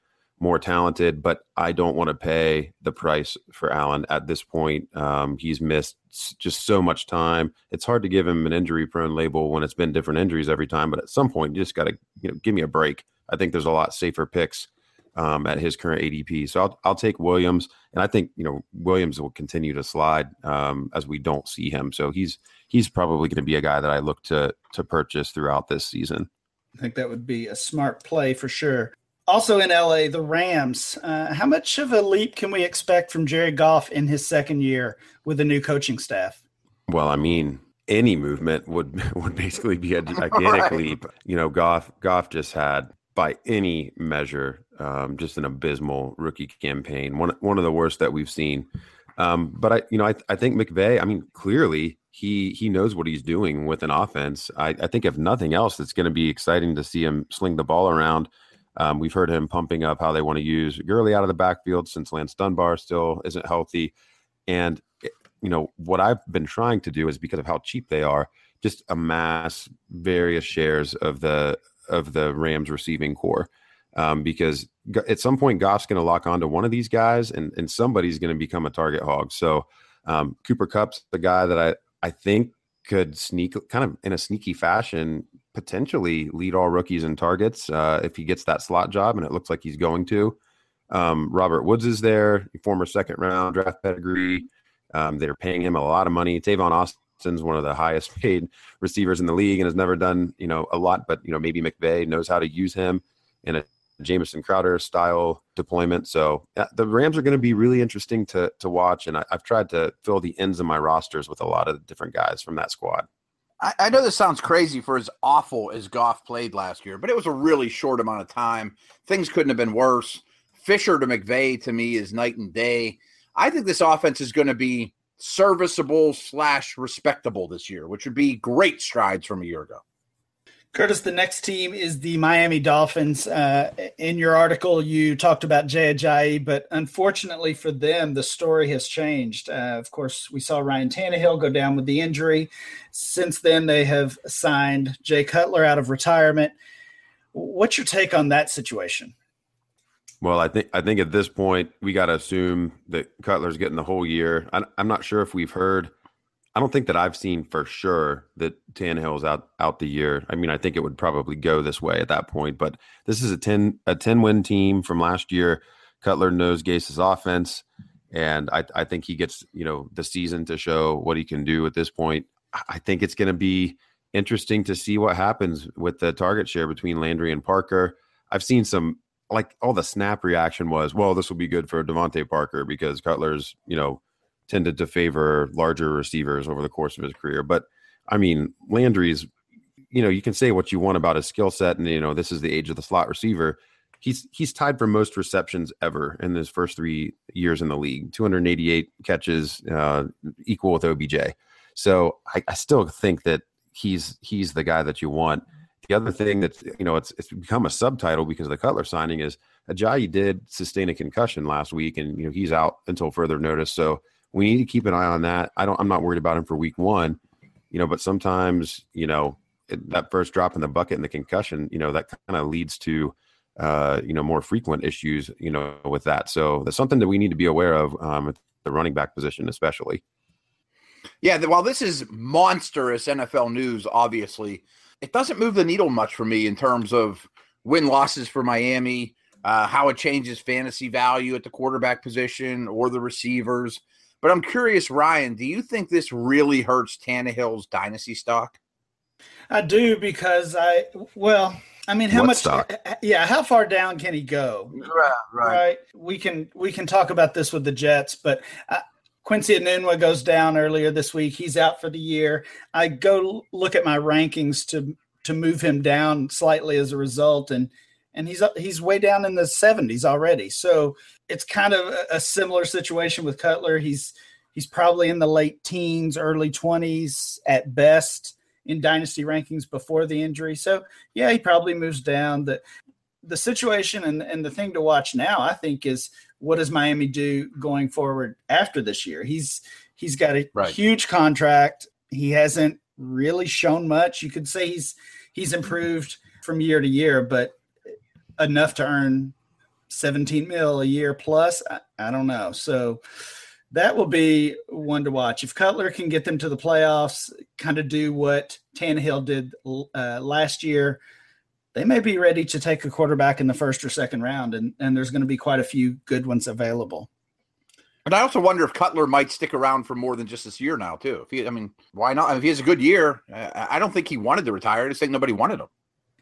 more talented, but I don't want to pay the price for Allen at this point. Um, he's missed just so much time. It's hard to give him an injury prone label when it's been different injuries every time, but at some point you just got to you know give me a break. I think there's a lot safer picks um, at his current ADP. So I'll, I'll take Williams, and I think you know Williams will continue to slide um, as we don't see him. So he's he's probably going to be a guy that I look to to purchase throughout this season. I think that would be a smart play for sure. Also in LA, the Rams. Uh, how much of a leap can we expect from Jared Goff in his second year with a new coaching staff? Well, I mean, any movement would would basically be a gigantic right. leap. You know, Goff Goff just had by any measure um, just an abysmal rookie campaign. One one of the worst that we've seen. Um, but I, you know, I, I think McVay. I mean, clearly he he knows what he's doing with an offense. I, I think if nothing else, it's going to be exciting to see him sling the ball around. Um, we've heard him pumping up how they want to use Gurley out of the backfield since Lance Dunbar still isn't healthy, and you know what I've been trying to do is because of how cheap they are, just amass various shares of the of the Rams receiving corps. Um, because at some point Goff's going to lock onto one of these guys, and and somebody's going to become a target hog. So um, Cooper Kupp's the guy that I I think could sneak kind of in a sneaky fashion potentially lead all rookies in targets uh, if he gets that slot job, and it looks like he's going to. Um, Robert Woods is there, former second round draft pedigree. Um, they're paying him a lot of money. Tavon Austin's one of the highest paid receivers in the league and has never done, you know, a lot, but you know, maybe McVay knows how to use him in a Jamison Crowder style deployment. So yeah, the Rams are going to be really interesting to to watch, and I, have tried to fill the ends of my rosters with a lot of different guys from that squad. I, I know this sounds crazy for as awful as Goff played last year, but it was a really short amount of time. Things couldn't have been worse. Fisher to McVay to me is night and day. I think this offense is going to be serviceable slash respectable this year, which would be great strides from a year ago. Curtis, the next team is the Miami Dolphins. Uh, in your article, you talked about Jay Ajayi, but unfortunately for them, the story has changed. Uh, of course, we saw Ryan Tannehill go down with the injury. Since then, they have signed Jay Cutler out of retirement. What's your take on that situation? Well, I think I think at this point we got to assume that Cutler's getting the whole year. I, I'm not sure if we've heard. I don't think that I've seen for sure that Tannehill's out out the year. I mean, I think it would probably go this way at that point. But this is a ten a ten win team from last year. Cutler knows Gase's offense, and I I think he gets you know the season to show what he can do at this point. I think it's going to be interesting to see what happens with the target share between Landry and Parker. I've seen some like all the snap reaction was, well, this will be good for DeVante Parker because Cutler's, you know, tended to favor larger receivers over the course of his career. But I mean, Landry's, you know, you can say what you want about his skill set, and you know, this is the age of the slot receiver. He's he's tied for most receptions ever in his first three years in the league, 288 catches, uh, equal with OBJ. So I, I still think that he's he's the guy that you want. The other thing that's you know it's it's become a subtitle because of the Cutler signing is Ajayi did sustain a concussion last week, and you know he's out until further notice. So we need to keep an eye on that. I don't. I'm not worried about him for week one, you know. But sometimes you know that first drop in the bucket and the concussion, you know, that kind of leads to uh, you know more frequent issues, you know, with that. So that's something that we need to be aware of um, at the running back position, especially. Yeah, while this is monstrous NFL news, obviously, it doesn't move the needle much for me in terms of win losses for Miami, uh, how it changes fantasy value at the quarterback position or the receivers. But I'm curious, Ryan, do you think this really hurts Tannehill's dynasty stock? I do because I well, I mean, how what much? Stock? Yeah, how far down can he go? Right, right, right. We can we can talk about this with the Jets, but I, Quincy Enunwa goes down earlier this week. He's out for the year. I go look at my rankings to to move him down slightly as a result, and and he's he's way down in the 70s already. So it's kind of a, a similar situation with Cutler. He's he's probably in the late teens, early 20s at best in dynasty rankings before the injury. So yeah, he probably moves down. The the situation and, and the thing to watch now, I think, is what does Miami do going forward after this year? He's he's got a right. huge contract. He hasn't really shown much. You could say he's he's improved from year to year, but enough to earn 17 mil a year plus, I, I don't know. So that will be one to watch. If Cutler can get them to the playoffs, kind of do what Tannehill did uh, last year, they may be ready to take a quarterback in the first or second round, and, and there's going to be quite a few good ones available. And I also wonder if Cutler might stick around for more than just this year now, too. If he, I mean, why not? If he has a good year, I don't think he wanted to retire. I just think nobody wanted him.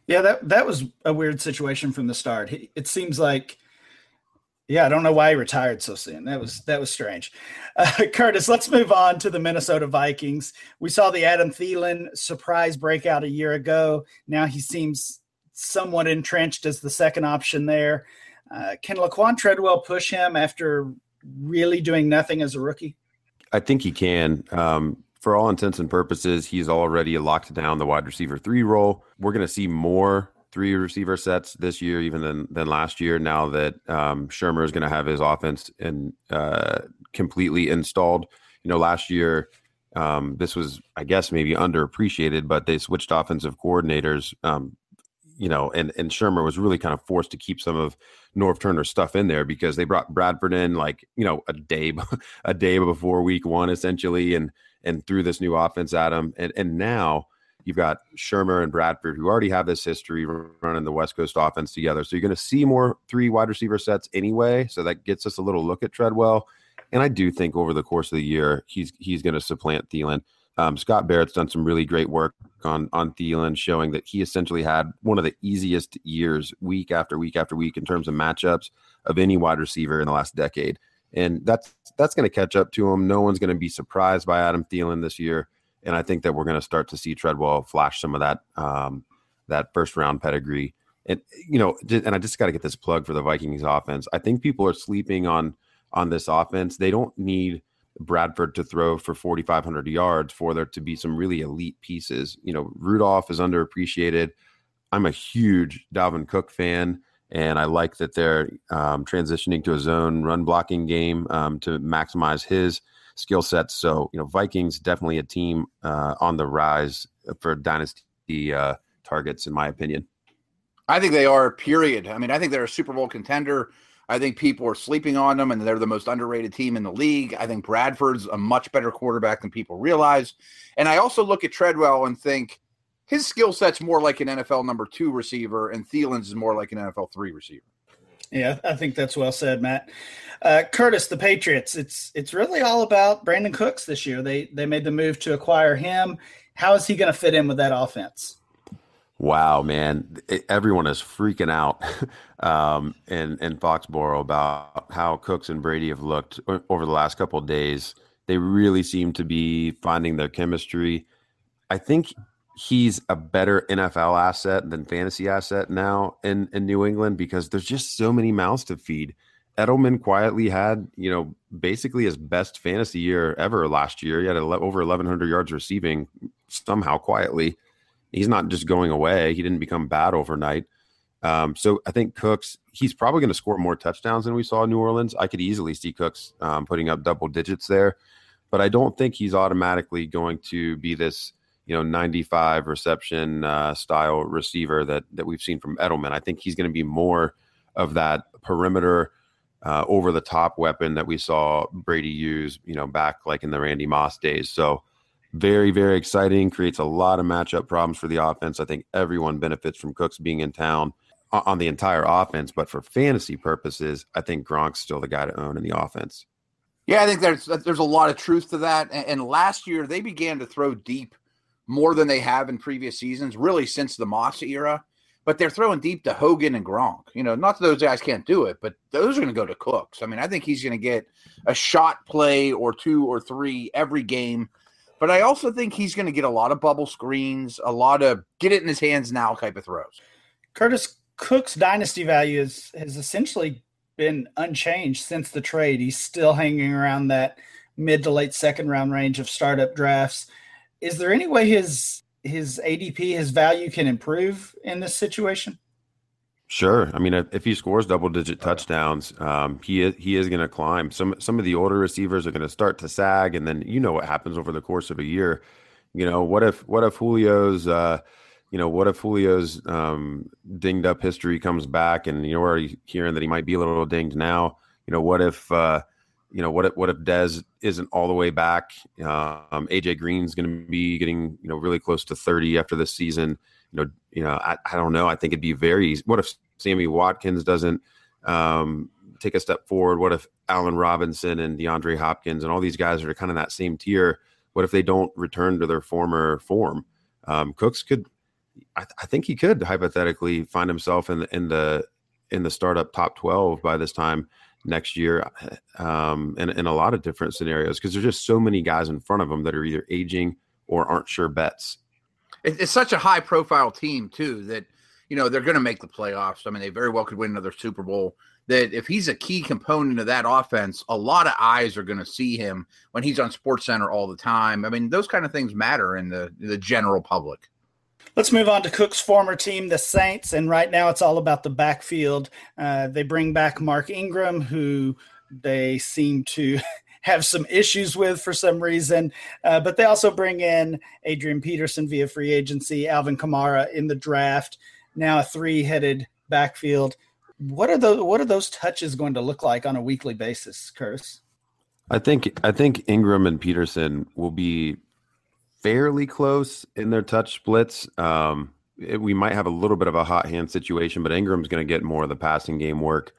Yeah, that that was a weird situation from the start. It seems like Yeah, I don't know why he retired so soon. That was that was strange. Uh, Curtis, let's move on to the Minnesota Vikings. We saw the Adam Thielen surprise breakout a year ago. Now he seems somewhat entrenched as the second option there. Uh, can Laquon Treadwell push him after really doing nothing as a rookie? I think he can. Um, for all intents and purposes, he's already locked down the wide receiver three role. We're going to see more three receiver sets this year, even than than last year. Now that um, Shurmur is going to have his offense and uh, completely installed. You know, last year um, this was, I guess, maybe underappreciated, but they switched offensive coordinators. Um, you know, and and Shurmur was really kind of forced to keep some of Norv Turner's stuff in there because they brought Bradford in like you know a day a day before week one essentially, and and threw this new offense at him, and and now you've got Shurmur and Bradford who already have this history running the West Coast offense together, so you're going to see more three wide receiver sets anyway, so that gets us a little look at Treadwell, and I do think over the course of the year he's he's going to supplant Thielen. Um, Scott Barrett's done some really great work on on Thielen, showing that he essentially had one of the easiest years week after week after week in terms of matchups of any wide receiver in the last decade, and that's that's going to catch up to him. No one's going to be surprised by Adam Thielen this year, and I think that we're going to start to see Treadwell flash some of that um, that first round pedigree. And you know, and I just got to get this plug for the Vikings offense. I think people are sleeping on on this offense. They don't need Bradford to throw for 4,500 yards for there to be some really elite pieces. You know, Rudolph is underappreciated. I'm a huge Dalvin Cook fan, and I like that they're um, transitioning to a zone run blocking game um, to maximize his skill sets. So, you know, Vikings definitely a team uh, on the rise for dynasty uh, targets, in my opinion. I think they are. Period. I mean, I think they're a Super Bowl contender. I think people are sleeping on them and they're the most underrated team in the league. I think Bradford's a much better quarterback than people realize. And I also look at Treadwell and think his skill set's more like an NFL number two receiver, and Thielen's is more like an NFL three receiver. Yeah, I think that's well said, Matt. Uh, Curtis, the Patriots. It's it's really all about Brandin Cooks this year. They they made the move to acquire him. How is he going to fit in with that offense? Wow, man! Everyone is freaking out um, in in Foxborough about how Cooks and Brady have looked over the last couple days. They really seem to be finding their chemistry. I think he's a better NFL asset than fantasy asset now in in New England because there's just so many mouths to feed. Edelman quietly had, you know, basically his best fantasy year ever last year. He had over 1,100 yards receiving somehow quietly he's not just going away. He didn't become bad overnight. Um, so I think Cooks, he's probably going to score more touchdowns than we saw in New Orleans. I could easily see Cooks um, putting up double digits there, but I don't think he's automatically going to be this, you know, 95 reception uh, style receiver that that we've seen from Edelman. I think he's going to be more of that perimeter uh, over the top weapon that we saw Brady use, you know, back like in the Randy Moss days. So very, very exciting. Creates a lot of matchup problems for the offense. I think everyone benefits from Cooks being in town on the entire offense. But for fantasy purposes, I think Gronk's still the guy to own in the offense. Yeah, I think there's there's a lot of truth to that. And last year they began to throw deep more than they have in previous seasons, really since the Moss era. But they're throwing deep to Hogan and Gronk. You know, not that those guys can't do it, but those are going to go to Cooks. I mean, I think he's going to get a shot play or two or three every game but I also think he's going to get a lot of bubble screens, a lot of get it in his hands now type of throws. Curtis Cooks' dynasty value is, has essentially been unchanged since the trade. He's still hanging around that mid to late second round range of startup drafts. Is there any way his his ADP, his value can improve in this situation? Sure. I mean, if, he scores double digit touchdowns, um, he is, he is going to climb. Some some of the older receivers are going to start to sag, and then you know what happens over the course of a year. You know, what if what if Julio's uh, you know, what if Julio's um, dinged up history comes back, and you're already hearing that he might be a little dinged now. You know, what if uh, you know what if what if Dez isn't all the way back? Um, AJ Green's going to be getting you know really close to 30 after this season you know, you know, I, I don't know. I think it'd be very. What if Sammy Watkins doesn't um, take a step forward? What if Allen Robinson and DeAndre Hopkins and all these guys are kind of that same tier? What if they don't return to their former form? Um, Cooks could, I, I, think he could hypothetically find himself in the in the in the startup top twelve by this time next year um, in, in a lot of different scenarios because there's just so many guys in front of them that are either aging or aren't sure bets. It's such a high profile team, too, that, you know, they're going to make the playoffs. I mean, they very well could win another Super Bowl. That if he's a key component of that offense, a lot of eyes are going to see him when he's on Sports Center all the time. I mean, those kind of things matter in the the general public. Let's move on to Cooks' former team, the Saints, and right now it's all about the backfield. Uh, they bring back Mark Ingram, who they seem to have some issues with for some reason, uh, but they also bring in Adrian Peterson via free agency, Alvin Kamara in the draft. Now a three-headed backfield. What are those? What are those touches going to look like on a weekly basis, Curtis? I think I think Ingram and Peterson will be fairly close in their touch splits. Um, it, we might have a little bit of a hot hand situation, but Ingram's going to get more of the passing game work.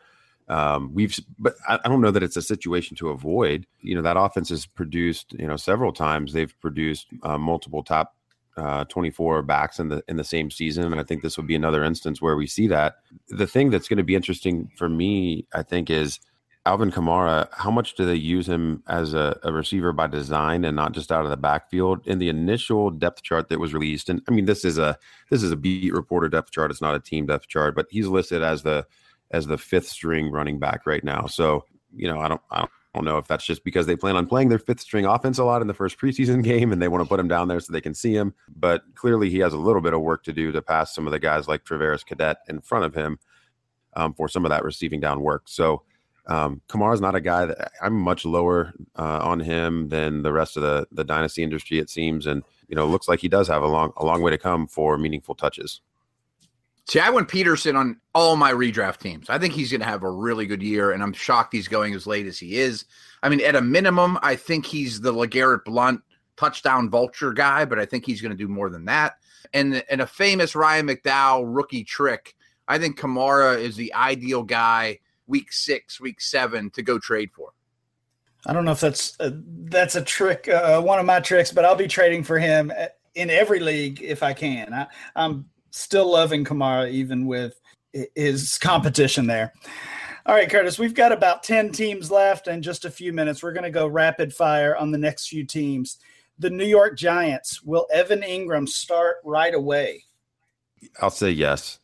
Um, we've, but I, I, don't know that it's a situation to avoid. You know, that offense has produced, you know, several times they've produced uh, multiple top uh, 24 backs in the in the same season, and I think this would be another instance where we see that. The thing that's going to be interesting for me, I think, is Alvin Kamara, how much do they use him as a, a, receiver by design and not just out of the backfield? In the initial depth chart that was released, and I mean this is a this is a beat reporter depth chart, it's not a team depth chart, but he's listed as the as the fifth string running back right now. So, you know, I don't I don't know if that's just because they plan on playing their fifth string offense a lot in the first preseason game and they want to put him down there so they can see him. But clearly he has a little bit of work to do to pass some of the guys like Travaris Cadet in front of him um, for some of that receiving down work. So um, Kamara's not a guy that I'm much lower uh, on him than the rest of the the dynasty industry. It seems, and you know, looks like he does have a long a long way to come for meaningful touches. See, I went Peterson on all my redraft teams. I think he's going to have a really good year, and I'm shocked he's going as late as he is. I mean, at a minimum, I think he's the LeGarrette Blunt touchdown vulture guy, but I think he's going to do more than that. And and a famous Ryan McDowell rookie trick. I think Kamara is the ideal guy week six, week seven to go trade for. I don't know if that's a, that's a trick, uh, one of my tricks, but I'll be trading for him in every league if I can. I, I'm still loving Kamara even with his competition there. All right, Curtis, we've got about 10 teams left and just a few minutes. We're going to go rapid fire on the next few teams. The New York Giants, will Evan Engram start right away? I'll say yes.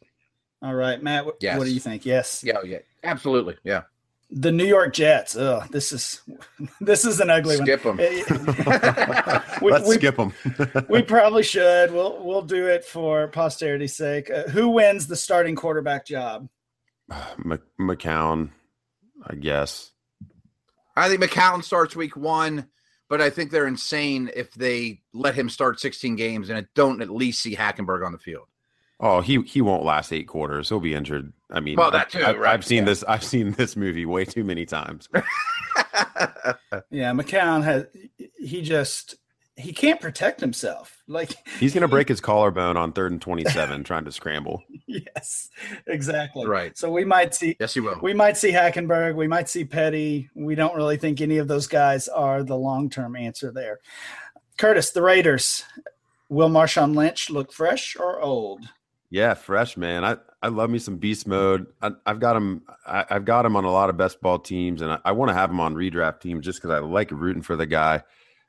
All right, Matt, what, yes. what do you think? Yes. Yeah, yeah. Absolutely. Yeah. The New York Jets. Oh, this is this is an ugly skip one. Skip them. we, Let's we, skip them. we probably should. We'll we'll do it for posterity's sake. Uh, who wins the starting quarterback job? McCown, I guess. I think McCown starts week one, but I think they're insane if they let him start 16 games and don't at least see Hackenberg on the field. Oh, he he won't last eight quarters. He'll be injured. I mean, well, that too. I, right? I've seen yeah. this. I've seen this movie way too many times. yeah, McCown has. He just he can't protect himself. Like he's going to break his collarbone on third and twenty-seven trying to scramble. Yes, exactly. Right. So we might see. Yes, he will. We might see Hackenberg. We might see Petty. We don't really think any of those guys are the long-term answer there. Curtis, the Raiders. Will Marshawn Lynch look fresh or old? Yeah, fresh man. I, I love me some beast mode. I, have got him. I, have got him on a lot of best ball teams, and I, I want to have him on redraft teams just because I like rooting for the guy.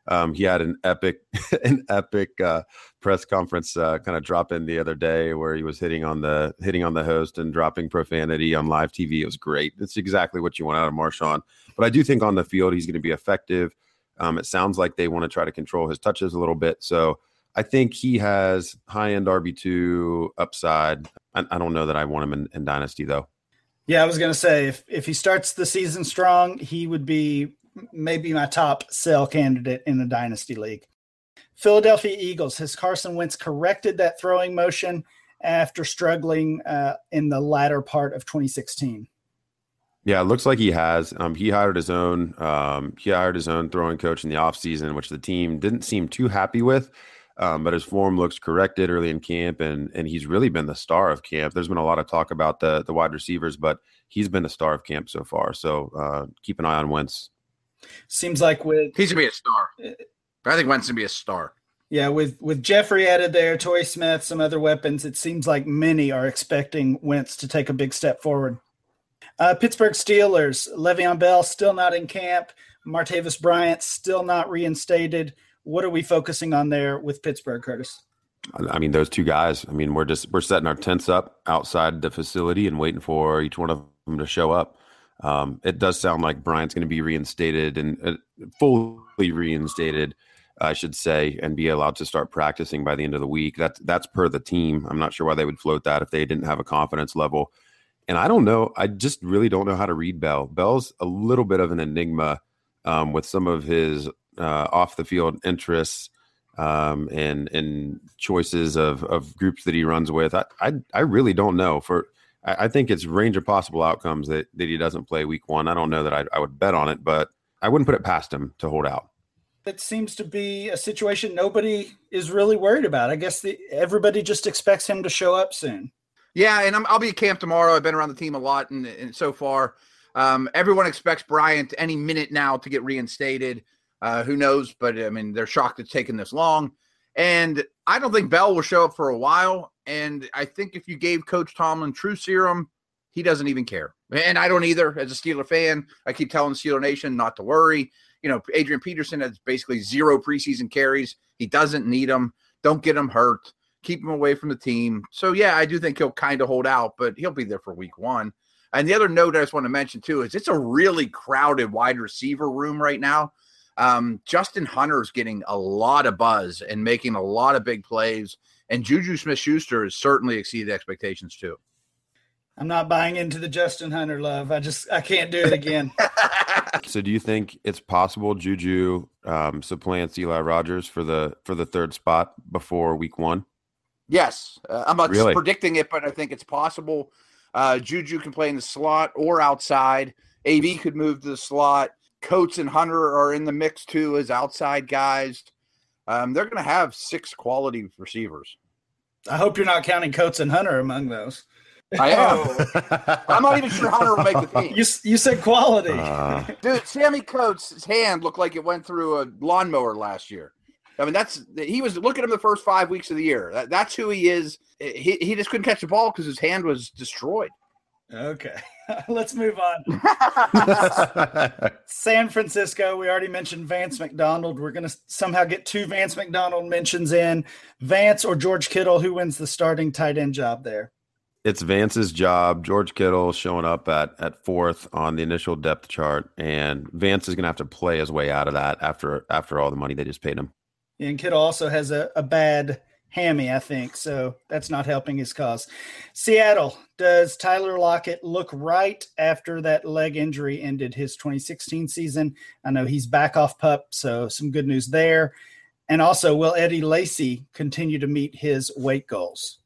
Um, he had an epic, an epic uh, press conference uh, kind of drop in the other day where he was hitting on the hitting on the host and dropping profanity on live TV. It was great. It's exactly what you want out of Marshawn. But I do think on the field he's going to be effective. Um, it sounds like they want to try to control his touches a little bit. So I think he has high end RB2 upside. I, I, don't know that I want him in, in Dynasty, though. Yeah, I was going to say if, if he starts the season strong, he would be maybe my top sell candidate in the Dynasty League. Philadelphia Eagles, has Carson Wentz corrected that throwing motion after struggling uh, in the latter part of 2016? Yeah, it looks like he has. Um, he hired his own. Um, he hired his own throwing coach in the offseason, which the team didn't seem too happy with. Um, but his form looks corrected early in camp, and and he's really been the star of camp. There's been a lot of talk about the the wide receivers, but he's been the star of camp so far. So uh, keep an eye on Wentz. Seems like with he's gonna be a star. I think Wentz gonna be a star. Yeah, with with Jeffery added there, Torrey Smith, some other weapons, it seems like many are expecting Wentz to take a big step forward. Uh, Pittsburgh Steelers, Le'Veon Bell still not in camp. Martavis Bryant still not reinstated. What are we focusing on there with Pittsburgh, Curtis? I mean, those two guys. I mean, we're just we're setting our tents up outside the facility and waiting for each one of them to show up. Um, it does sound like Bryant's going to be reinstated and uh, fully reinstated, I should say, and be allowed to start practicing by the end of the week. That's that's per the team. I'm not sure why they would float that if they didn't have a confidence level. And I don't know. I just really don't know how to read Bell. Bell's a little bit of an enigma um, with some of his uh, off the field interests um, and and choices of of groups that he runs with. I I, I really don't know. For I, I, think it's range of possible outcomes that that he doesn't play week one. I don't know that I, I would bet on it, but I wouldn't put it past him to hold out. That seems to be a situation nobody is really worried about. I guess the, everybody just expects him to show up soon. Yeah, and i will be at camp tomorrow. I've been around the team a lot, and, and so far, um, everyone expects Bryant any minute now to get reinstated. Uh, who knows? But I mean, they're shocked it's taken this long. And I don't think Bell will show up for a while. And I think if you gave Coach Tomlin true serum, he doesn't even care. And I don't either. As a Steeler fan, I keep telling Steeler Nation not to worry. You know, Adrian Peterson has basically zero preseason carries. He doesn't need them. Don't get him hurt. Keep him away from the team. So yeah, I do think he'll kind of hold out, but he'll be there for week one. And the other note I just want to mention too is it's a really crowded wide receiver room right now. Um, Justin Hunter's getting a lot of buzz and making a lot of big plays, and Juju Smith Schuster has certainly exceeded expectations too. I'm not buying into the Justin Hunter love. I just I can't do it again. so, do you think it's possible Juju um, supplants Eli Rogers for the for the third spot before Week One? Yes, uh, I'm not really? predicting it, but I think it's possible. Uh, Juju can play in the slot or outside. AB could move to the slot. Coates and Hunter are in the mix too as outside guys. Um, they're going to have six quality receivers. I hope you're not counting Coates and Hunter among those. I am. I'm not even sure Hunter will make the team. You, you said quality. Uh. Dude, Sammie Coates' hand looked like it went through a lawnmower last year. I mean, that's he was look at him the first five weeks of the year. That, that's who he is. He, he just couldn't catch the ball because his hand was destroyed. Okay, let's move on. San Francisco, we already mentioned Vance McDonald. We're going to somehow get two Vance McDonald mentions in. Vance or George Kittle, who wins the starting tight end job there? It's Vance's job. George Kittle showing up at at fourth on the initial depth chart, and Vance is going to have to play his way out of that after after all the money they just paid him. And Kittle also has a, a bad hammy, I think. So that's not helping his cause. Seattle, does Tyler Lockett look right after that leg injury ended his 2016 season? I know he's back off pup, so some good news there. And also, will Eddie Lacy continue to meet his weight goals?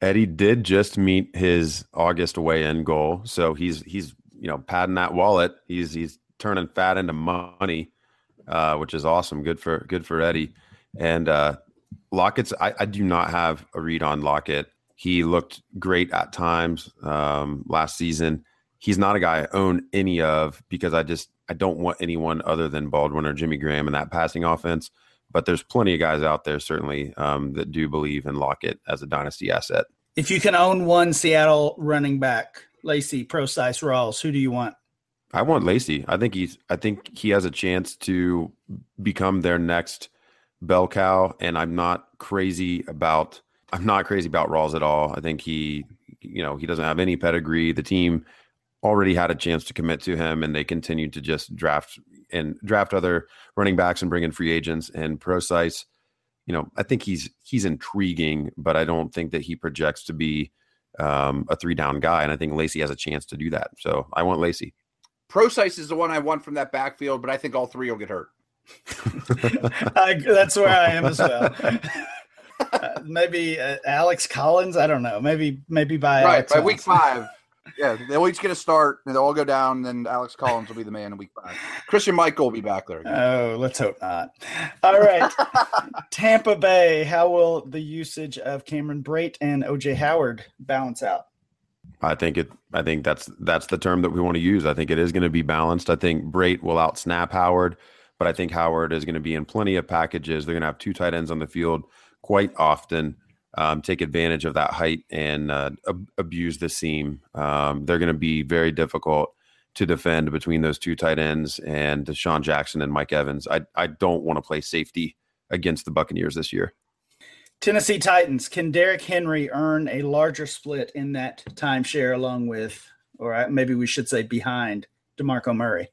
Eddie did just meet his August weigh-in goal, so he's he's you know padding that wallet. He's he's turning fat into money, uh, which is awesome. Good for good for Eddie. And uh, Lockett's, I, I, do not have a read on Lockett. He looked great at times um, last season. He's not a guy I own any of because I just I don't want anyone other than Baldwin or Jimmy Graham in that passing offense. But there's plenty of guys out there certainly um, that do believe in Lockett as a dynasty asset. If you can own one Seattle running back, Lacy, Prosise, Rawls, who do you want? I want Lacy. I think he's. I think he has a chance to become their next bell cow, and I'm not crazy about I'm not crazy about Rawls at all. I think he, you know, he doesn't have any pedigree. The team already had a chance to commit to him, and they continued to just draft and draft other running backs and bring in free agents. And Prosise, you know, I think he's he's intriguing, but I don't think that he projects to be um, a three down guy. And I think Lacy has a chance to do that. So I want Lacy. Prosise is the one I want from that backfield, but I think all three will get hurt. I, that's where I am as well. uh, maybe uh, Alex Collins. I don't know. Maybe maybe by right by week five. Yeah, they'll each get a start, and they'll all go down. And then Alex Collins will be the man in week five. Christine Michael will be back there. Again. Oh, let's hope not. All right, Tampa Bay. How will the usage of Cameron Brate and OJ Howard balance out? I think it. I think that's that's the term that we want to use. I think it is going to be balanced. I think Brate will out snap Howard but I think Howard is going to be in plenty of packages. They're going to have two tight ends on the field quite often. um, take advantage of that height and uh, ab- abuse the seam. Um, they're going to be very difficult to defend between those two tight ends and DeSean Jackson and Mike Evans. I I don't want to play safety against the Buccaneers this year. Tennessee Titans. Can Derrick Henry earn a larger split in that timeshare along with, or maybe we should say behind DeMarco Murray?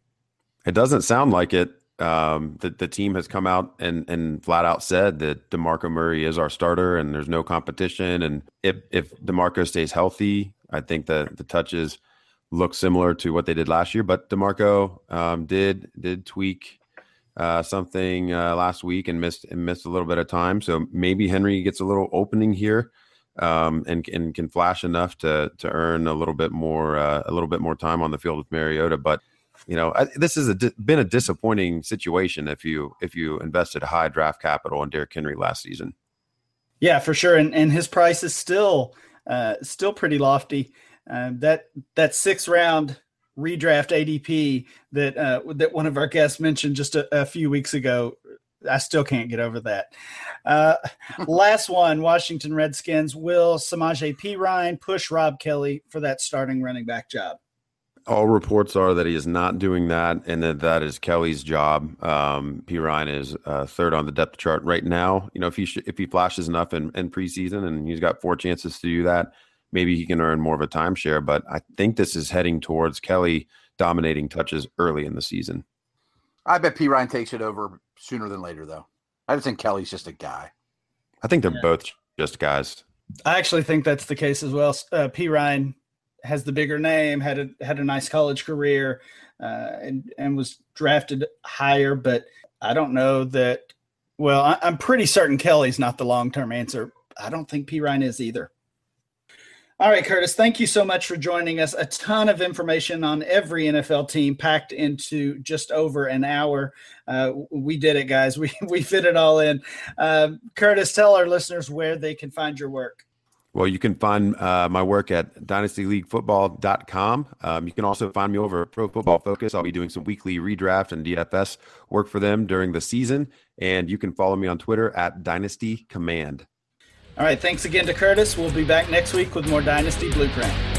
It doesn't sound like it. Um, the, the team has come out and, and flat out said that DeMarco Murray is our starter and there's no competition. And if, if DeMarco stays healthy, I think the, the touches look similar to what they did last year. But DeMarco um, did did tweak uh, something uh, last week and missed and missed a little bit of time. So maybe Henry gets a little opening here um, and and can flash enough to to earn a little bit more uh, a little bit more time on the field with Mariota. But you know I, this has been a disappointing situation if you if you invested high draft capital in Derrick Henry last season. Yeah, for sure, and and his price is still uh, still pretty lofty. Uh, that that six round redraft ADP that uh, that one of our guests mentioned just a, a, few weeks ago. I still can't get over that. Uh, last one, Washington Redskins. Will Samaje Perine push Rob Kelley for that starting running back job? All reports are that he is not doing that, and that that is Kelley's job. Um, Perine is uh, third on the depth chart right now. You know, if he sh- if he flashes enough in, in preseason, and he's got four chances to do that, maybe he can earn more of a timeshare. But I think this is heading towards Kelley dominating touches early in the season. I bet Perine takes it over sooner than later, though. I just think Kelley's just a guy. I think they're yeah. both just guys. I actually think that's the case as well. Uh, Perine has the bigger name, had a had a nice college career, uh, and and was drafted higher. But I don't know that. Well, I, am pretty certain Kelley's not the long term answer. I don't think Perine is either. All right, Curtis, thank you so much for joining us. A ton of information on every NFL team packed into just over an hour. Uh, we did it, guys. We, we fit it all in. Uh, Curtis, tell our listeners where they can find your work. Well, you can find uh, my work at dynastyleaguefootball.com. Um, you can also find me over at Pro Football Focus. I'll be doing some weekly redraft and DFS work for them during the season. And you can follow me on Twitter at Dynasty Command. All right. Thanks again to Curtis. We'll be back next week with more Dynasty Blueprint.